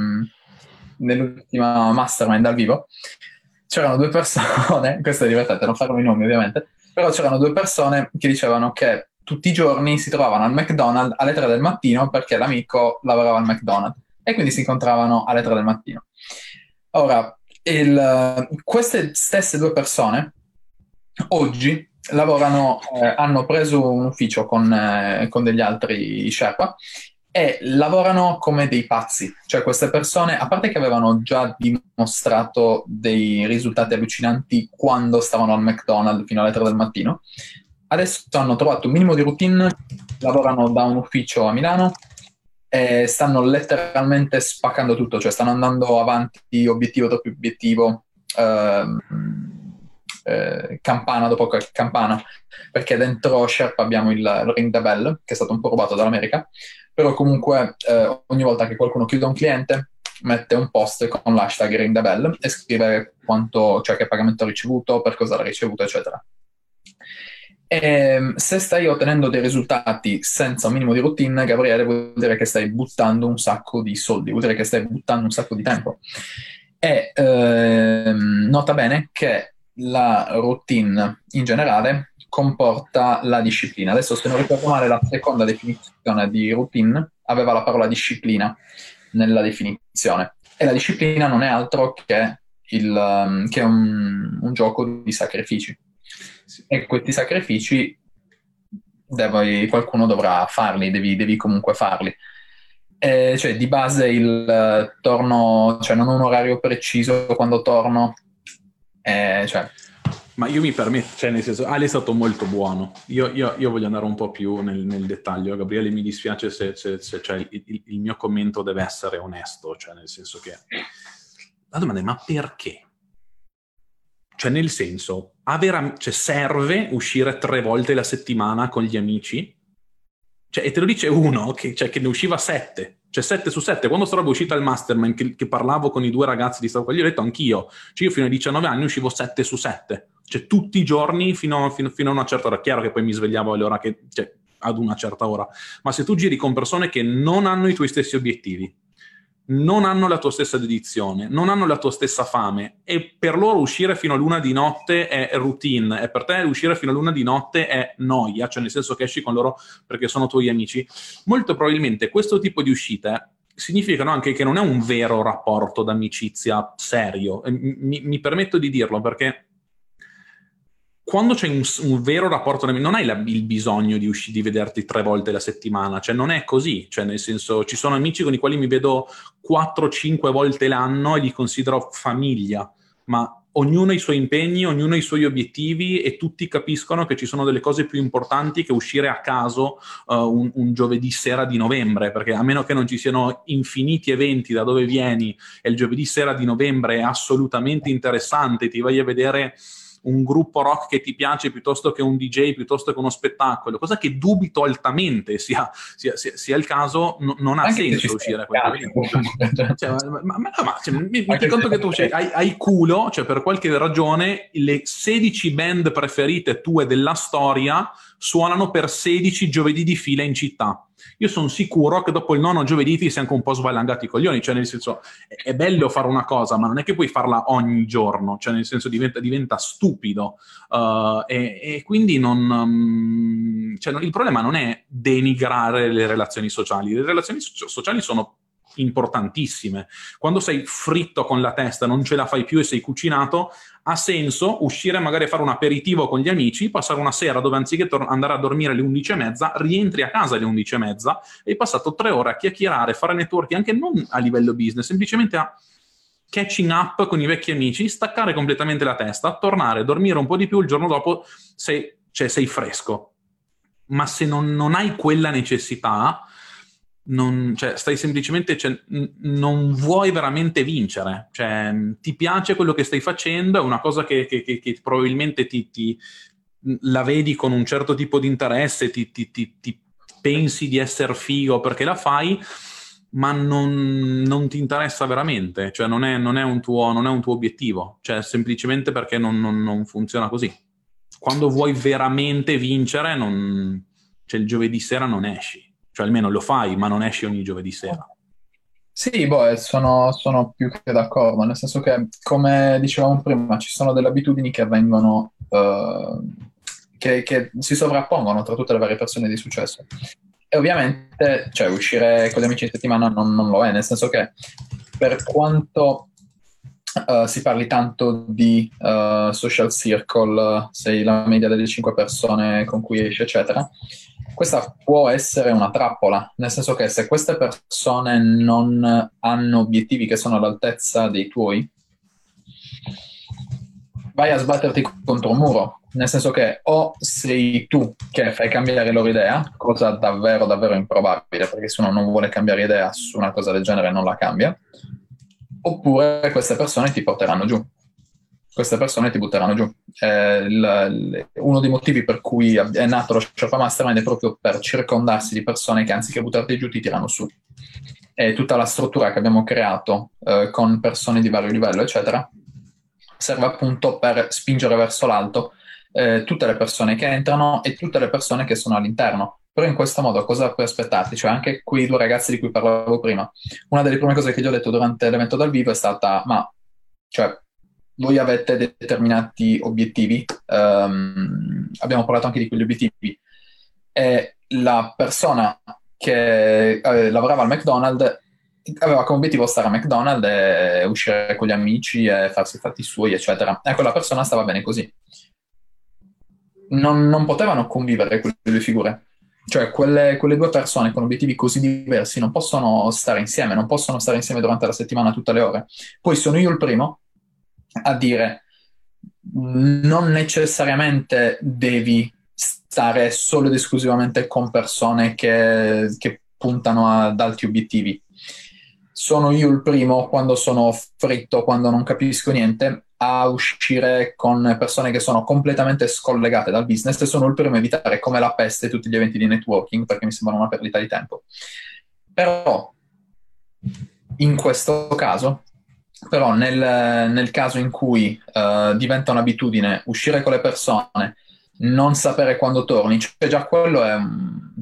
nell'ultima mastermind dal vivo c'erano due persone, questo è divertente, non farò i nomi ovviamente, però c'erano due persone che dicevano che tutti i giorni si trovavano al McDonald's alle 3 del mattino perché l'amico lavorava al McDonald's e quindi si incontravano alle 3 del mattino. Ora, il, queste stesse due persone oggi lavorano, eh, hanno preso un ufficio con, eh, con degli altri Sherpa e lavorano come dei pazzi. Cioè queste persone, a parte che avevano già dimostrato dei risultati allucinanti quando stavano al McDonald's fino alle 3 del mattino, adesso hanno trovato un minimo di routine, lavorano da un ufficio a Milano e stanno letteralmente spaccando tutto, cioè stanno andando avanti obiettivo dopo obiettivo, ehm, eh, campana dopo campana, perché dentro Sherp abbiamo il, il Ring the Bell, che è stato un po' rubato dall'America, però comunque eh, ogni volta che qualcuno chiude un cliente mette un post con l'hashtag Ring the Bell e scrive quanto, cioè che pagamento ha ricevuto, per cosa l'ha ricevuto, eccetera. E ehm, se stai ottenendo dei risultati senza un minimo di routine, Gabriele, vuol dire che stai buttando un sacco di soldi, vuol dire che stai buttando un sacco di tempo. E ehm, nota bene che la routine in generale comporta la disciplina. Adesso, se non ricordo male, la seconda definizione di routine aveva la parola disciplina nella definizione. E la disciplina non è altro che, il, che un, un gioco di sacrifici e questi sacrifici devi, qualcuno dovrà farli, devi, devi comunque farli. Eh, cioè, di base il uh, torno, cioè non ho un orario preciso quando torno, eh, cioè... Ma io mi permetto, cioè nel senso, Ale è stato molto buono. Io, io, io voglio andare un po' più nel, nel dettaglio. Gabriele, mi dispiace se, se, se cioè, il, il, mio commento deve essere onesto, cioè nel senso che... La domanda è, ma perché? Cioè, nel senso, vera- cioè, serve uscire tre volte la settimana con gli amici? Cioè, e te lo dice uno che, cioè, che ne usciva sette. Cioè, sette su sette. Quando sarebbe uscita il mastermind, che, che, parlavo con i due ragazzi di Stavo gli ho detto anch'io. Cioè, io fino ai 19 anni uscivo sette su sette. Cioè, tutti i giorni fino, fino, fino a una certa ora. Chiaro che poi mi svegliavo all'ora che... Cioè, ad una certa ora. Ma se tu giri con persone che non hanno i tuoi stessi obiettivi, non hanno la tua stessa dedizione, non hanno la tua stessa fame e per loro uscire fino a luna di notte è routine e per te uscire fino a luna di notte è noia, cioè nel senso che esci con loro perché sono tuoi amici. Molto probabilmente questo tipo di uscite significano anche che non è un vero rapporto d'amicizia serio. Mi, mi permetto di dirlo perché quando c'è un, un, vero rapporto, non hai la, il bisogno di, usci, di vederti tre volte la settimana, cioè non è così, cioè nel senso ci sono amici con i quali mi vedo 4-5 volte l'anno e li considero famiglia, ma ognuno ha i suoi impegni, ognuno ha i suoi obiettivi e tutti capiscono che ci sono delle cose più importanti che uscire a caso uh, un, un, giovedì sera di novembre, perché a meno che non ci siano infiniti eventi da dove vieni e il giovedì sera di novembre è assolutamente interessante, ti vai a vedere un gruppo rock che ti piace piuttosto che un DJ, piuttosto che uno spettacolo, cosa che dubito altamente sia, sia, sia, sia il caso, no, non ha Anche senso uscire a quel cioè, ma, ma, ma, ma cioè, mi, mi conto che tu cioè, hai, hai, culo, cioè per qualche ragione le 16 band preferite tue della storia suonano per 16 giovedì di fila in città io sono sicuro che dopo il nono giovedì ti sei anche un po' sballangati i coglioni, cioè nel senso è, è, bello fare una cosa, ma non è che puoi farla ogni giorno, cioè nel senso diventa, diventa stupido. Uh, e, e, quindi non, um, cioè, il problema non è denigrare le relazioni sociali, le relazioni sociali sono importantissime. Quando sei fritto con la testa, non ce la fai più e sei cucinato, ha senso uscire magari a fare un aperitivo con gli amici, passare una sera dove anziché tor- andare a dormire alle 11 e mezza, rientri a casa alle 11 e mezza e hai passato tre ore a chiacchierare, fare networking anche non a livello business, semplicemente a catching up con i vecchi amici, staccare completamente la testa, tornare, dormire un po' di più, il giorno dopo sei, cioè, sei fresco. Ma se non, non hai quella necessità, non, cioè, stai semplicemente, cioè, n- non vuoi veramente vincere, cioè, ti piace quello che stai facendo, è una cosa che, che, che, che probabilmente ti, ti, la vedi con un certo tipo di interesse, ti, ti pensi di essere figo perché la fai, ma non, non ti interessa veramente, cioè non è, non, è tuo, non è, un tuo, obiettivo, cioè semplicemente perché non, non funziona così. Quando vuoi veramente vincere, cioè, il giovedì sera non esci cioè almeno lo fai, ma non esci ogni giovedì sera. Sì, boh, sono, sono, più che d'accordo, nel senso che, come dicevamo prima, ci sono delle abitudini che avvengono, uh, che, che, si sovrappongono tra tutte le varie persone di successo. E ovviamente, cioè, uscire con gli amici in settimana non, non lo è, nel senso che per quanto uh, si parli tanto di uh, social circle, sei la media delle cinque persone con cui esci, eccetera, questa può essere una trappola, nel senso che se queste persone non hanno obiettivi che sono all'altezza dei tuoi, vai a sbatterti contro un muro, nel senso che o sei tu che fai cambiare loro idea, cosa davvero davvero improbabile, perché se uno non vuole cambiare idea su una cosa del genere non la cambia, oppure queste persone ti porteranno giù. Queste persone ti butteranno giù. Eh, il, uno dei motivi per cui è nato lo Sherpa Mastermind è proprio per circondarsi di persone che anziché buttarti giù ti tirano su. E tutta la struttura che abbiamo creato eh, con persone di vario livello, eccetera, serve appunto per spingere verso l'alto eh, tutte le persone che entrano e tutte le persone che sono all'interno. Però in questo modo cosa puoi aspettarti? Cioè anche quei due ragazzi di cui parlavo prima. Una delle prime cose che gli ho detto durante l'evento dal vivo è stata, ma cioè, voi avete determinati obiettivi, um, abbiamo parlato anche di quegli obiettivi, e la persona che eh, lavorava al McDonald's aveva come obiettivo stare a McDonald's e uscire con gli amici e farsi i fatti suoi, eccetera. E quella persona stava bene così. Non, non potevano convivere quelle due figure. Cioè, quelle, quelle, due persone con obiettivi così diversi non possono stare insieme, non possono stare insieme durante la settimana tutte le ore. Poi sono io il primo a dire non necessariamente devi stare solo ed esclusivamente con persone che, che puntano ad alti obiettivi sono io il primo quando sono fritto, quando non capisco niente, a uscire con persone che sono completamente scollegate dal business e sono il primo a evitare come la peste tutti gli eventi di networking perché mi sembrano una perdita di tempo. Però in questo caso, però nel, nel caso in cui uh, diventa un'abitudine uscire con le persone, non sapere quando torni, cioè già quello è...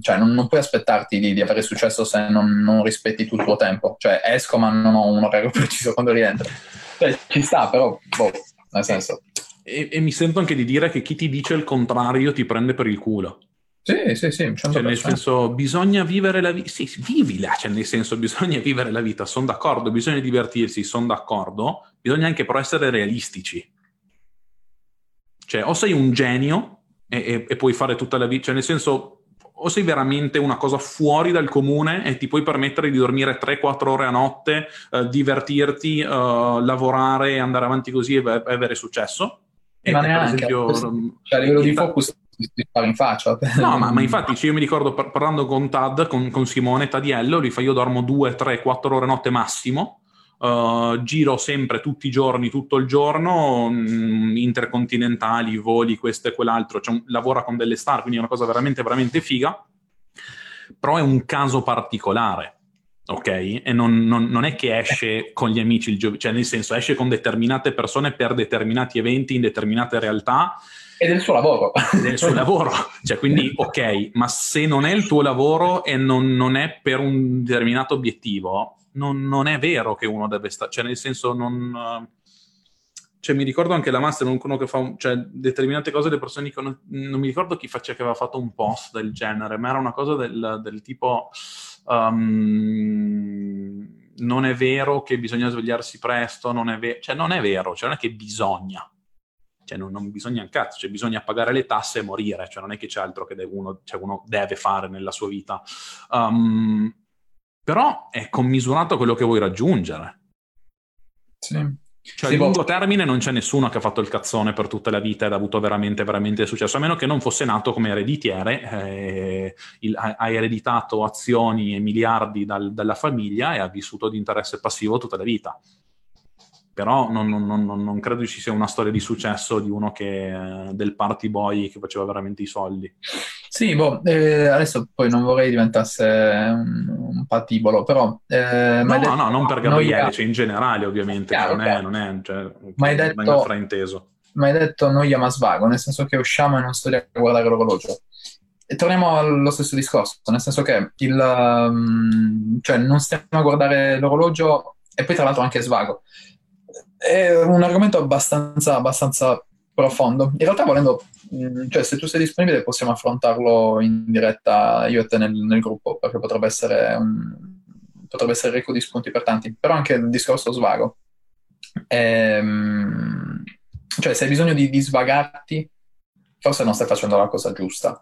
Cioè non, non puoi aspettarti di, di, avere successo se non, non, rispetti tutto il tuo tempo. Cioè esco ma non ho un orario preciso quando rientro. Cioè, ci sta, però, boh, nel senso... E, e, mi sento anche di dire che chi ti dice il contrario ti prende per il culo. Sì, sì, sì. 100%. Cioè, nel senso, bisogna vivere la vita. Sì, vivila, cioè, nel senso, bisogna vivere la vita. Sono d'accordo, bisogna divertirsi, sono d'accordo. Bisogna anche però essere realistici. Cioè, o sei un genio e, e, e puoi fare tutta la vita, cioè nel senso o sei veramente una cosa fuori dal comune e ti puoi permettere di dormire 3-4 ore a notte, eh, divertirti, eh, lavorare, andare avanti così e, e avere successo. E, ma neanche, esempio, cioè, a livello di focus ti spara in faccia. No, ma, ma infatti cioè, io mi ricordo par- parlando con Tad, con, con Simone Tadiello, lui fa io dormo 2, 3, 4 ore notte massimo, Uh, giro sempre tutti i giorni, tutto il giorno, mh, mm, intercontinentali, voli, questo e quell'altro, cioè, lavora con delle star, quindi è una cosa veramente, veramente figa, però è un caso particolare, ok? E non, non, non è che esce con gli amici il giovedì, cioè nel senso esce con determinate persone per determinati eventi in determinate realtà. Ed è il suo lavoro. Il suo lavoro. Cioè, quindi, ok, ma se non è il tuo lavoro e non, non è per un determinato obiettivo, non, non, è vero che uno deve stare, cioè nel senso non... Cioè, mi ricordo anche la master, uno che fa un, cioè, determinate cose, le persone dicono, non mi ricordo chi faceva, che aveva fatto un post del genere, ma era una cosa del, del tipo, um, non è vero che bisogna svegliarsi presto, non è, ve- cioè, non è vero, cioè non è che bisogna, cioè non, non, bisogna un cazzo, cioè bisogna pagare le tasse e morire, cioè non è che c'è altro che uno, cioè uno, deve fare nella sua vita. Um, però è commisurato a quello che vuoi raggiungere. Sì. Cioè, sì, a lungo termine non c'è nessuno che ha fatto il cazzone per tutta la vita ed ha avuto veramente, veramente successo, a meno che non fosse nato come ereditiere, eh, il, ha, ha, ereditato azioni e miliardi dal, dalla famiglia e ha vissuto di interesse passivo tutta la vita però non, non, non, non, credo ci sia una storia di successo di uno che, del party boy che faceva veramente i soldi. Sì, boh, eh, adesso poi non vorrei diventasse un, un patibolo, però... Eh, no, detto, no, non per Gabriele, cioè in generale ovviamente, chiaro, non, è, non è, cioè, ma hai detto, frainteso. Ma hai detto noia ma svago, nel senso che usciamo e non sto lì a guardare l'orologio. E torniamo allo stesso discorso, nel senso che il, um, cioè non stiamo a guardare l'orologio e poi tra l'altro anche svago è un argomento abbastanza, abbastanza profondo. In realtà, volendo, mm, cioè, se tu sei disponibile, possiamo affrontarlo in diretta io e te nel, nel gruppo, perché potrebbe essere, un, potrebbe essere ricco di spunti per tanti. Però anche il discorso svago. Ehm, cioè, se hai bisogno di, di svagarti, forse non stai facendo la cosa giusta.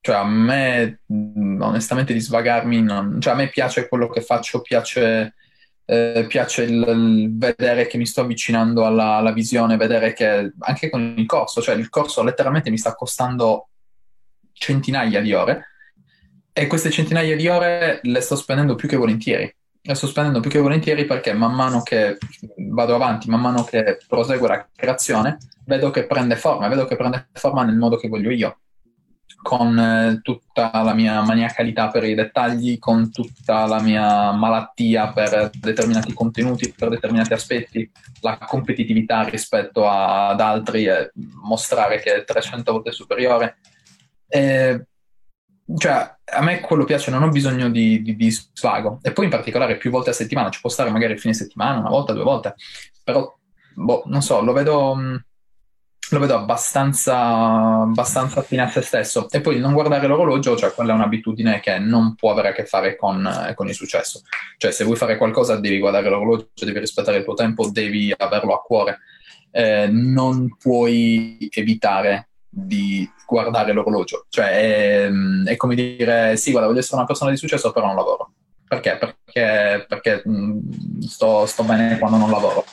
Cioè, a me, onestamente, di svagarmi, non... cioè, a me piace quello che faccio, piace, eh, piace il, il, vedere che mi sto avvicinando alla, alla, visione, vedere che anche con il corso, cioè il corso letteralmente mi sta costando centinaia di ore e queste centinaia di ore le sto spendendo più che volentieri. Le sto spendendo più che volentieri perché man mano che vado avanti, man mano che prosegue la creazione, vedo che prende forma, vedo che prende forma nel modo che voglio io con eh, tutta la mia maniacalità per i dettagli, con tutta la mia malattia per determinati contenuti, per determinati aspetti, la competitività rispetto a, ad altri e mostrare che è 300 volte superiore. E, cioè, a me quello piace, non ho bisogno di, di, di, svago. E poi in particolare più volte a settimana, ci può stare magari il fine settimana, una volta, due volte, però, boh, non so, lo vedo lo vedo abbastanza, abbastanza fine a se stesso. E poi non guardare l'orologio, cioè quella è un'abitudine che non può avere a che fare con, eh, con, il successo. Cioè se vuoi fare qualcosa devi guardare l'orologio, devi rispettare il tuo tempo, devi averlo a cuore. Eh, non puoi evitare di guardare l'orologio. Cioè è, è, come dire, sì, guarda, voglio essere una persona di successo, però non lavoro. Perché? Perché, perché mh, sto, sto bene quando non lavoro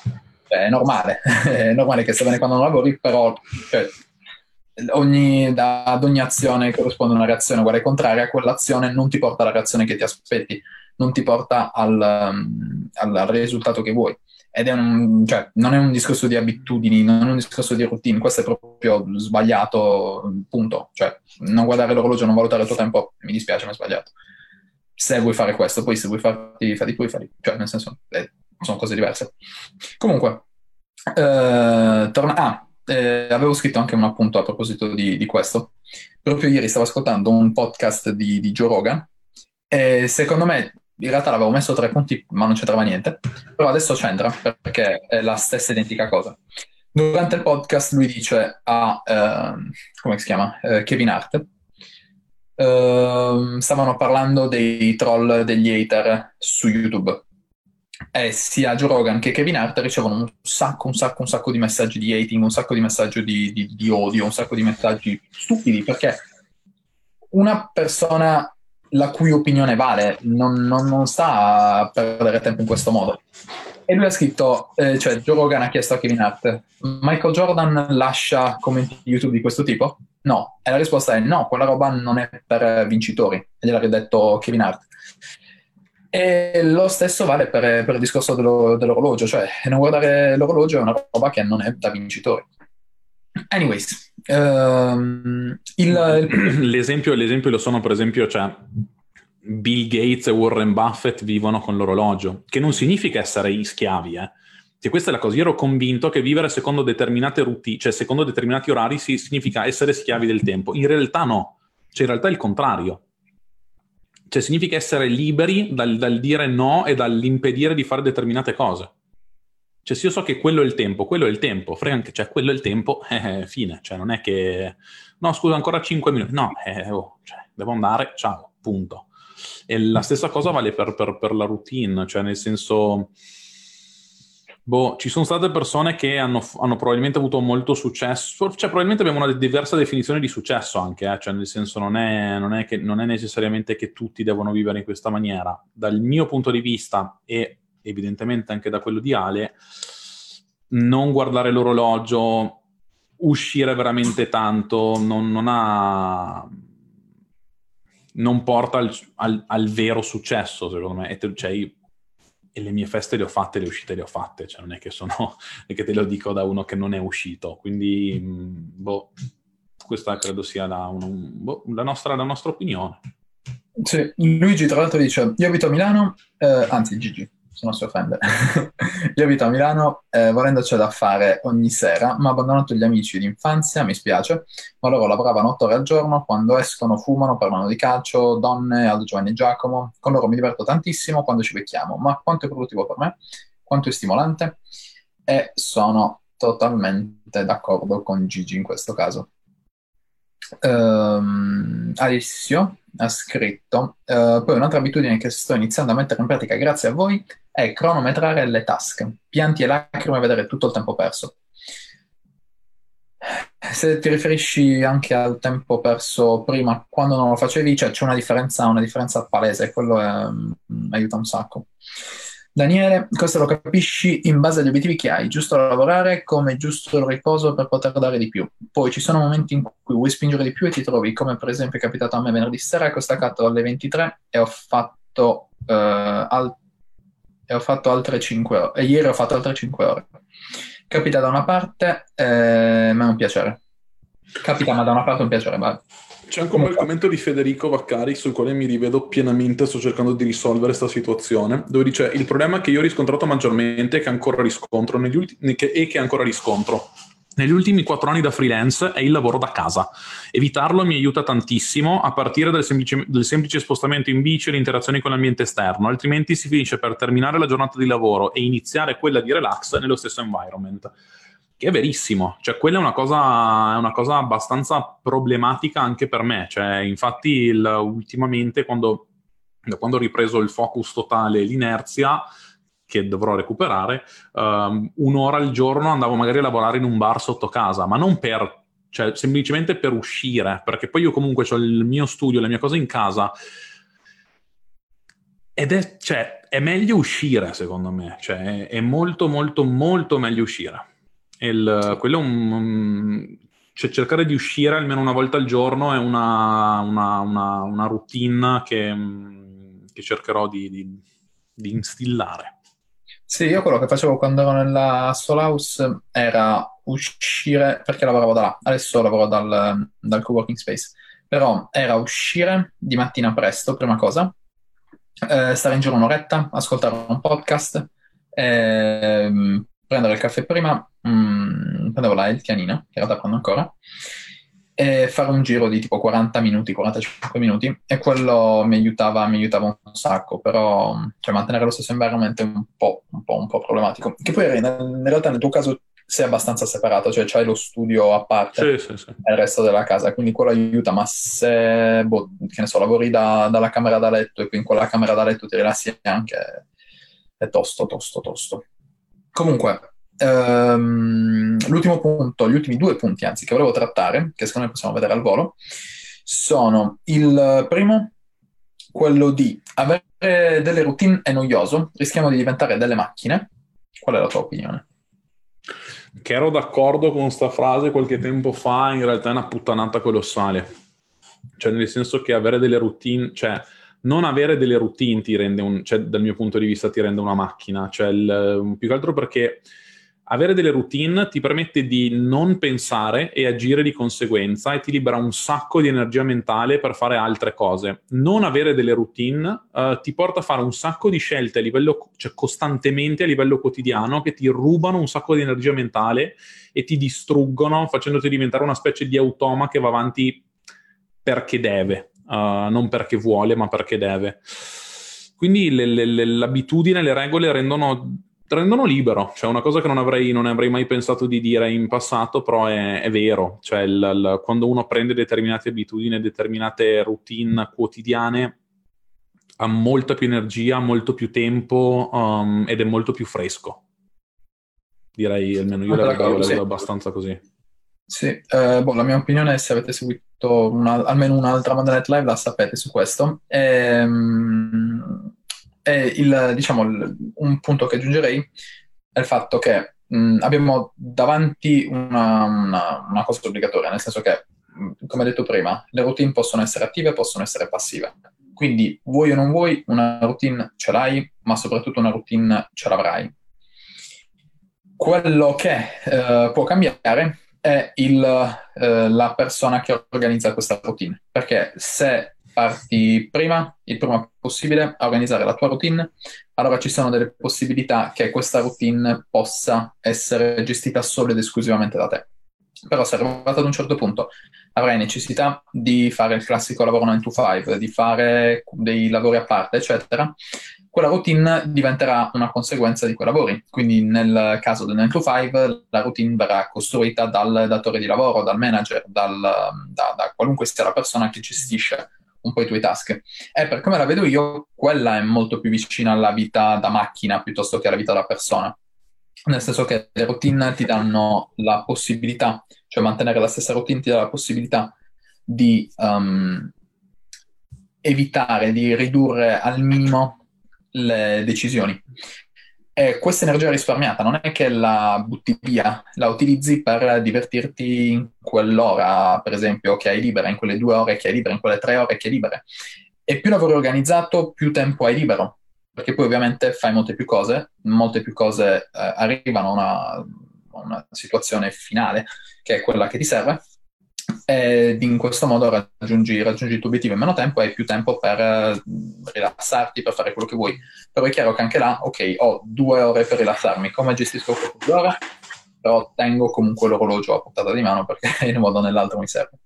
cioè, è normale, è normale che sta bene quando non lavori, però cioè, ogni, da, ad ogni azione corrisponde una reazione uguale contraria, quell'azione non ti porta alla reazione che ti aspetti, non ti porta al, um, al, al risultato che vuoi. Ed è un, cioè, non è un discorso di abitudini, non è un discorso di routine, questo è proprio sbagliato, punto. Cioè, non guardare l'orologio, non valutare il tuo tempo, mi dispiace, ma è sbagliato. Se vuoi fare questo, poi se vuoi farti, fatti poi, fai. Cioè, nel senso, è sono cose diverse. Comunque, eh, torna... Ah, eh, avevo scritto anche un appunto a proposito di, di, questo. Proprio ieri stavo ascoltando un podcast di, di Joe Rogan e secondo me in realtà l'avevo messo tra i punti ma non c'entrava niente, però adesso c'entra perché è la stessa identica cosa. Durante il podcast lui dice a, eh, come si chiama, eh, Kevin Hart, eh, stavano parlando dei troll, degli hater su YouTube eh, sia Joe Rogan che Kevin Hart ricevono un sacco, un sacco, un sacco di messaggi di hating, un sacco di messaggi di, di, di odio, un sacco di messaggi stupidi, perché una persona la cui opinione vale non, non, non sta a perdere tempo in questo modo. E lui ha scritto, eh, cioè Joe Rogan ha chiesto a Kevin Hart, Michael Jordan lascia commenti YouTube di questo tipo? No. E la risposta è no, quella roba non è per vincitori. E gliel'ha detto Kevin Hart. E lo stesso vale per, per il discorso dello, dell'orologio, cioè non guardare l'orologio è una roba che non è da vincitori. Anyways, um, il, il... L'esempio, l'esempio, lo sono per esempio, cioè Bill Gates e Warren Buffett vivono con l'orologio, che non significa essere schiavi, eh. Che questa è la cosa, io ero convinto che vivere secondo determinate routine, cioè secondo determinati orari, si, significa essere schiavi del tempo. In realtà no, cioè in realtà è il contrario cioè significa essere liberi dal, dal, dire no e dall'impedire di fare determinate cose. Cioè se io so che quello è il tempo, quello è il tempo, anche, cioè quello è il tempo, eh, fine. Cioè non è che, no scusa ancora 5 minuti, no, eh, oh, cioè, devo andare, ciao, punto. E la stessa cosa vale per, per, per la routine, cioè nel senso Boh, ci sono state persone che hanno, hanno, probabilmente avuto molto successo, cioè probabilmente abbiamo una diversa definizione di successo anche, eh? cioè nel senso non è, non, è che, non è necessariamente che tutti devono vivere in questa maniera. Dal mio punto di vista e evidentemente anche da quello di Ale, non guardare l'orologio, uscire veramente tanto, non, non ha non porta al, al, al, vero successo, secondo me. Cioè, e le mie feste le ho fatte, le uscite le ho fatte, cioè non è che sono, è che te lo dico da uno che non è uscito, quindi, mm, boh, questa credo sia la, un, boh, la, nostra, la, nostra, opinione. Sì, Luigi tra l'altro dice, io abito a Milano, eh, anzi Gigi, se non si offende. Io abito a Milano, eh, volendoci da fare ogni sera, ma ho abbandonato gli amici d'infanzia, mi spiace, ma loro lavoravano otto ore al giorno, quando escono fumano, parlano di calcio, donne, Aldo Giovanni e Giacomo, con loro mi diverto tantissimo quando ci becchiamo, ma quanto è produttivo per me, quanto è stimolante, e sono totalmente d'accordo con Gigi in questo caso. Um, Alessio ha scritto: uh, Poi un'altra abitudine che sto iniziando a mettere in pratica grazie a voi è cronometrare le task, pianti e lacrime, vedere tutto il tempo perso. Se ti riferisci anche al tempo perso prima, quando non lo facevi, cioè c'è una differenza, una differenza palese, quello è, mm, aiuta un sacco. Daniele, questo lo capisci in base agli obiettivi che hai, giusto lavorare come giusto il riposo per poter dare di più. Poi ci sono momenti in cui vuoi spingere di più e ti trovi, come per esempio è capitato a me venerdì sera, che ho staccato alle 23 e ho fatto, uh, al- e ho fatto altre 5 ore, e ieri ho fatto altre 5 ore. Capita da una parte, eh, ma è un piacere. Capita ma da una parte è un piacere, ma c'è anche un bel commento di Federico Vaccari sul quale mi rivedo pienamente, sto cercando di risolvere questa situazione, dove dice il problema che io ho riscontrato maggiormente e che ancora riscontro negli che, e che ancora riscontro negli ultimi quattro anni da freelance è il lavoro da casa. Evitarlo mi aiuta tantissimo a partire dal semplice, del semplice spostamento in bici e le interazioni con l'ambiente esterno, altrimenti si finisce per terminare la giornata di lavoro e iniziare quella di relax nello stesso environment che è verissimo, cioè quella è una cosa, è una cosa abbastanza problematica anche per me, cioè infatti il, ultimamente quando, quando ho ripreso il focus totale l'inerzia, che dovrò recuperare, um, un'ora al giorno andavo magari a lavorare in un bar sotto casa, ma non per, cioè semplicemente per uscire, perché poi io comunque ho il mio studio, le mie cose in casa, ed è, cioè, è meglio uscire secondo me, cioè è molto molto molto meglio uscire. Il, quello è un, cioè cercare di uscire almeno una volta al giorno è una, una, una, una routine che, che cercherò di, di, di, instillare. Sì, io quello che facevo quando ero nella Soul House era uscire, perché lavoravo da là, adesso lavoro dal, dal co-working space, però era uscire di mattina presto, prima cosa, eh, stare in giro un'oretta, ascoltare un podcast, eh, prendere il caffè prima, mh, prendevo la Eltianina, che in realtà prendo ancora, e fare un giro di tipo 40 minuti, 45 minuti, e quello mi aiutava, mi aiutava un sacco, però cioè, mantenere lo stesso environment è un po', un po', un po problematico. Che poi in realtà nel tuo caso sei abbastanza separato, cioè c'hai lo studio a parte sì, sì, sì. il resto della casa, quindi quello aiuta, ma se, boh, che ne so, lavori da, dalla camera da letto e quindi in quella camera da letto ti rilassi anche, è tosto, tosto, tosto. Comunque, ehm, l'ultimo punto, gli ultimi due punti, anzi, che volevo trattare, che secondo me possiamo vedere al volo, sono il primo, quello di avere delle routine è noioso, rischiamo di diventare delle macchine. Qual è la tua opinione? Che ero d'accordo con questa frase qualche tempo fa, in realtà è una puttanata colossale. Cioè, nel senso che avere delle routine, cioè non avere delle routine ti rende un, cioè, dal mio punto di vista ti rende una macchina, cioè il, più che altro perché avere delle routine ti permette di non pensare e agire di conseguenza e ti libera un sacco di energia mentale per fare altre cose. Non avere delle routine uh, ti porta a fare un sacco di scelte a livello, cioè costantemente a livello quotidiano che ti rubano un sacco di energia mentale e ti distruggono facendoti diventare una specie di automa che va avanti perché deve, uh, non perché vuole, ma perché deve. Quindi le, le, l'abitudine, le regole rendono, rendono libero, cioè una cosa che non avrei, non avrei, mai pensato di dire in passato, però è, è vero, cioè il, il, quando uno prende determinate abitudini, determinate routine quotidiane, ha molta più energia, molto più tempo um, ed è molto più fresco. Direi, almeno io la vedo abbastanza così. Sì, eh, boh, la mia opinione è se avete seguito una, almeno un'altra Night Live la sapete su questo. Ehm, e il, diciamo, il, un punto che aggiungerei è il fatto che mh, abbiamo davanti una, una, una, cosa obbligatoria, nel senso che, mh, come detto prima, le routine possono essere attive, possono essere passive. Quindi, vuoi o non vuoi, una routine ce l'hai, ma soprattutto una routine ce l'avrai. Quello che eh, può cambiare è il, eh, la persona che organizza questa routine. Perché se parti prima, il prima possibile, a organizzare la tua routine, allora ci sono delle possibilità che questa routine possa essere gestita solo ed esclusivamente da te. Però se arrivato ad un certo punto avrai necessità di fare il classico lavoro 9 to 5, di fare dei lavori a parte, eccetera, quella routine diventerà una conseguenza di quei lavori. Quindi nel caso del 9 to 5 la routine verrà costruita dal datore di lavoro, dal manager, dal, da, da qualunque sia la persona che gestisce un po' i tuoi task. E per come la vedo io, quella è molto più vicina alla vita da macchina piuttosto che alla vita da persona. Nel senso che le routine ti danno la possibilità, cioè mantenere la stessa routine ti dà la possibilità di um, evitare, di ridurre al minimo le decisioni. E questa energia risparmiata non è che la butti via, la utilizzi per divertirti in quell'ora, per esempio, che hai libera, in quelle due ore che hai libera, in quelle tre ore che hai libere. E più lavori organizzato, più tempo hai libero, perché poi ovviamente fai molte più cose, molte più cose eh, arrivano a una, una situazione finale, che è quella che ti serve, ed in questo modo raggiungi, raggiungi, il tuo obiettivo in meno tempo e hai più tempo per eh, rilassarti, per fare quello che vuoi. Però è chiaro che anche là, ok, ho due ore per rilassarmi, come gestisco queste due ore? Però tengo comunque l'orologio a portata di mano perché in un modo o nell'altro mi serve.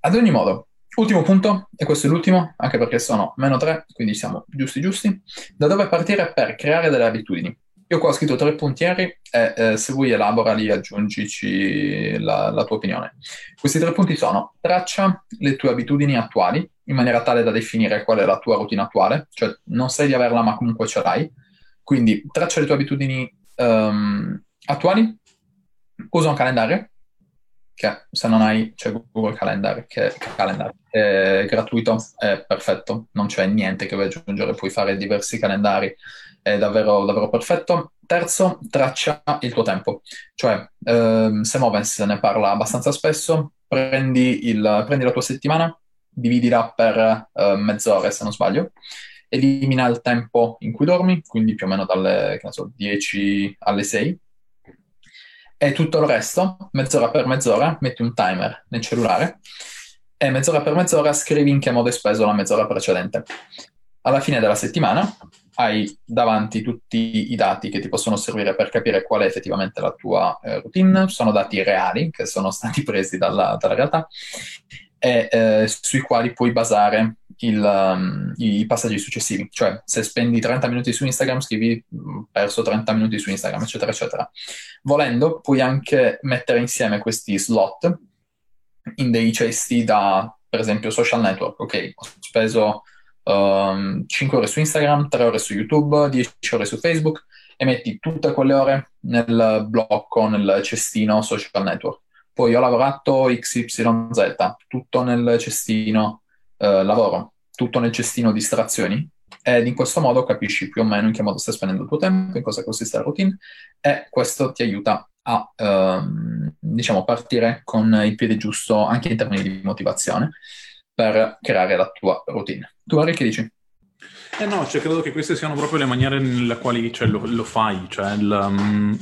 Ad ogni modo, ultimo punto, e questo è l'ultimo, anche perché sono meno tre, quindi siamo giusti giusti, da dove partire per creare delle abitudini. Io qua ho scritto tre puntieri e eh, se vuoi elaborali aggiungici la, la, tua opinione. Questi tre punti sono traccia le tue abitudini attuali in maniera tale da definire qual è la tua routine attuale, cioè non sai di averla ma comunque ce l'hai. Quindi traccia le tue abitudini um, attuali, usa un calendario, che se non hai c'è Google Calendar, che, Calendar è gratuito, è perfetto, non c'è niente che vuoi aggiungere, puoi fare diversi calendari è davvero, davvero perfetto. Terzo, traccia il tuo tempo, cioè ehm, se Movens ne parla abbastanza spesso, prendi, il, prendi la tua settimana, dividila per eh, mezz'ora se non sbaglio, elimina il tempo in cui dormi, quindi più o meno dalle so, 10 alle 6, e tutto il resto, mezz'ora per mezz'ora, metti un timer nel cellulare e mezz'ora per mezz'ora scrivi in che modo hai speso la mezz'ora precedente. Alla fine della settimana hai davanti tutti i dati che ti possono servire per capire qual è effettivamente la tua eh, routine, sono dati reali che sono stati presi dalla, dalla realtà e eh, sui quali puoi basare il, um, i passaggi successivi. Cioè, se spendi 30 minuti su Instagram, scrivi mm, perso 30 minuti su Instagram, eccetera, eccetera. Volendo, puoi anche mettere insieme questi slot in dei cesti da, per esempio, social network. Ok, ho speso um, 5 ore su Instagram, 3 ore su YouTube, 10 ore su Facebook e metti tutte quelle ore nel blocco, nel cestino social network. Poi ho lavorato XYZ, tutto nel cestino eh, lavoro, tutto nel cestino distrazioni ed in questo modo capisci più o meno in che modo stai spendendo il tuo tempo, in cosa consiste la routine e questo ti aiuta a ehm, diciamo partire con il piede giusto anche in termini di motivazione per creare la tua routine. Tu Ari che dici? Eh no, cioè, credo che queste siano proprio le maniere nelle quali cioè, lo, lo, fai, cioè il, um,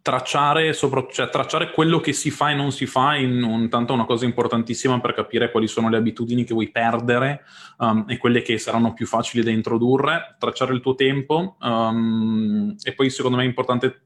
tracciare, sopra, cioè, tracciare, quello che si fa e non si fa è intanto una cosa importantissima per capire quali sono le abitudini che vuoi perdere um, e quelle che saranno più facili da introdurre, tracciare il tuo tempo um, e poi secondo me è importante,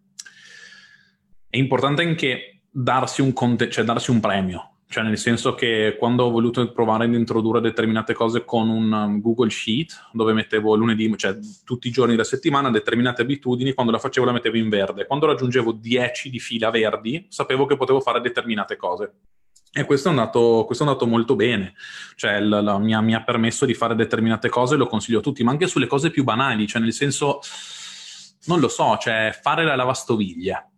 è importante anche darsi un, conte- cioè darsi un premio cioè, nel senso che quando ho voluto provare ad introdurre determinate cose con un um, Google Sheet, dove mettevo lunedì, cioè tutti i giorni della settimana, determinate abitudini, quando la facevo la mettevo in verde. Quando raggiungevo 10 di fila verdi, sapevo che potevo fare determinate cose. E questo è andato, questo è andato molto bene, cioè la, la, mi, ha, mi, ha, permesso di fare determinate cose, lo consiglio a tutti, ma anche sulle cose più banali, cioè nel senso, non lo so, cioè fare la lavastoviglie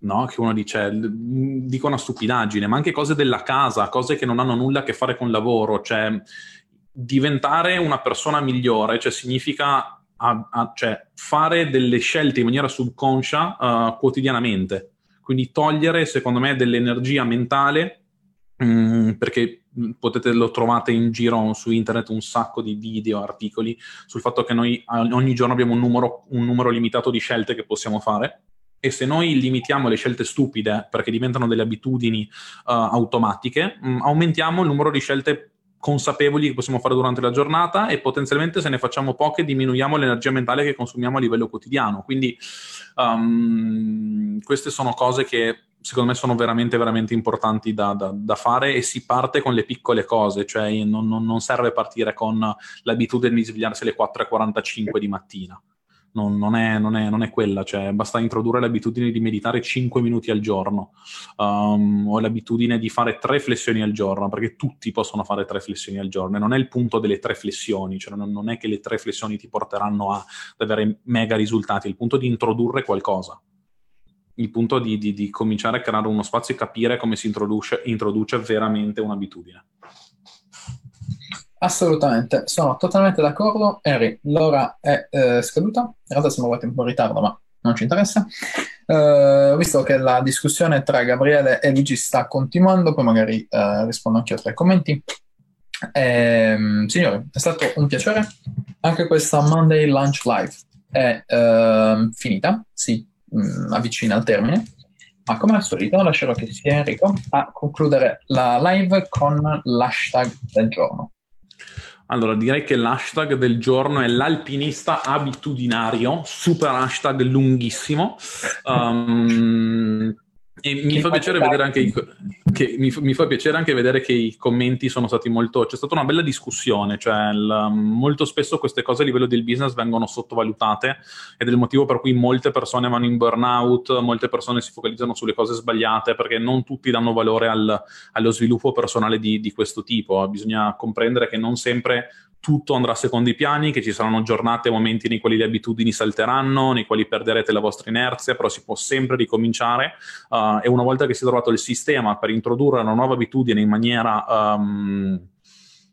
no? che uno dice, dico una stupidaggine, ma anche cose della casa, cose che non hanno nulla a che fare con il lavoro, cioè diventare una persona migliore, cioè significa a, a, cioè, fare delle scelte in maniera subconscia uh, quotidianamente, quindi togliere secondo me dell'energia mentale, mh, mm, perché potete lo trovate in giro su internet un sacco di video, articoli sul fatto che noi ogni giorno abbiamo un numero, un numero limitato di scelte che possiamo fare e se noi limitiamo le scelte stupide perché diventano delle abitudini uh, automatiche, mh, mm, aumentiamo il numero di scelte consapevoli che possiamo fare durante la giornata e potenzialmente se ne facciamo poche diminuiamo l'energia mentale che consumiamo a livello quotidiano. Quindi um, queste sono cose che secondo me sono veramente, veramente importanti da, da, da, fare e si parte con le piccole cose, cioè non, non, non serve partire con l'abitudine di svegliarsi alle 4.45 di mattina non, non, è, non, è, non, è, quella, cioè basta introdurre l'abitudine di meditare 5 minuti al giorno um, o l'abitudine di fare tre flessioni al giorno, perché tutti possono fare tre flessioni al giorno e non è il punto delle tre flessioni, cioè non, è che le tre flessioni ti porteranno a, ad avere mega risultati, è il punto di introdurre qualcosa. Il punto di, di, di cominciare a creare uno spazio e capire come si introduce, introduce veramente un'abitudine. Assolutamente, sono totalmente d'accordo. Harry, l'ora è eh, scaduta. In realtà siamo arrivati un po' in ritardo, ma non ci interessa. Uh, visto che la discussione tra Gabriele e Luigi sta continuando, poi magari uh, rispondo anche a tre commenti. Eh, signori, è stato un piacere. Anche questa Monday Lunch Live è uh, finita, si mh, avvicina al termine. Ma come al solito lascerò che sia Enrico a concludere la live con l'hashtag del giorno. Allora, direi che l'hashtag del giorno è l'alpinista abitudinario, super hashtag lunghissimo. Um, e mi fa, piacere vedere anche i, che, mi, mi, fa piacere anche vedere che i commenti sono stati molto. C'è stata una bella discussione, cioè il, molto spesso queste cose a livello del business vengono sottovalutate ed è il motivo per cui molte persone vanno in burnout, molte persone si focalizzano sulle cose sbagliate perché non tutti danno valore al, allo sviluppo personale di, di questo tipo. Bisogna comprendere che non sempre tutto andrà secondo i piani, che ci saranno giornate e momenti nei quali le abitudini salteranno, nei quali perderete la vostra inerzia, però si può sempre ricominciare uh, e una volta che si è trovato il sistema per introdurre una nuova abitudine in maniera, um,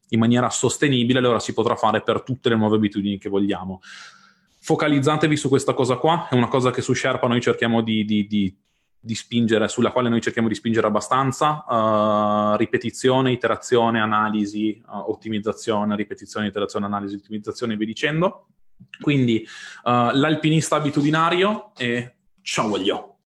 in maniera sostenibile, allora si potrà fare per tutte le nuove abitudini che vogliamo. Focalizzatevi su questa cosa qua, è una cosa che su Sherpa noi cerchiamo di, di, di di spingere, sulla quale noi cerchiamo di spingere abbastanza, uh, ripetizione, iterazione, analisi, uh, ottimizzazione, ripetizione, iterazione, analisi, ottimizzazione e via dicendo. Quindi uh, l'alpinista abitudinario e ciao voglio.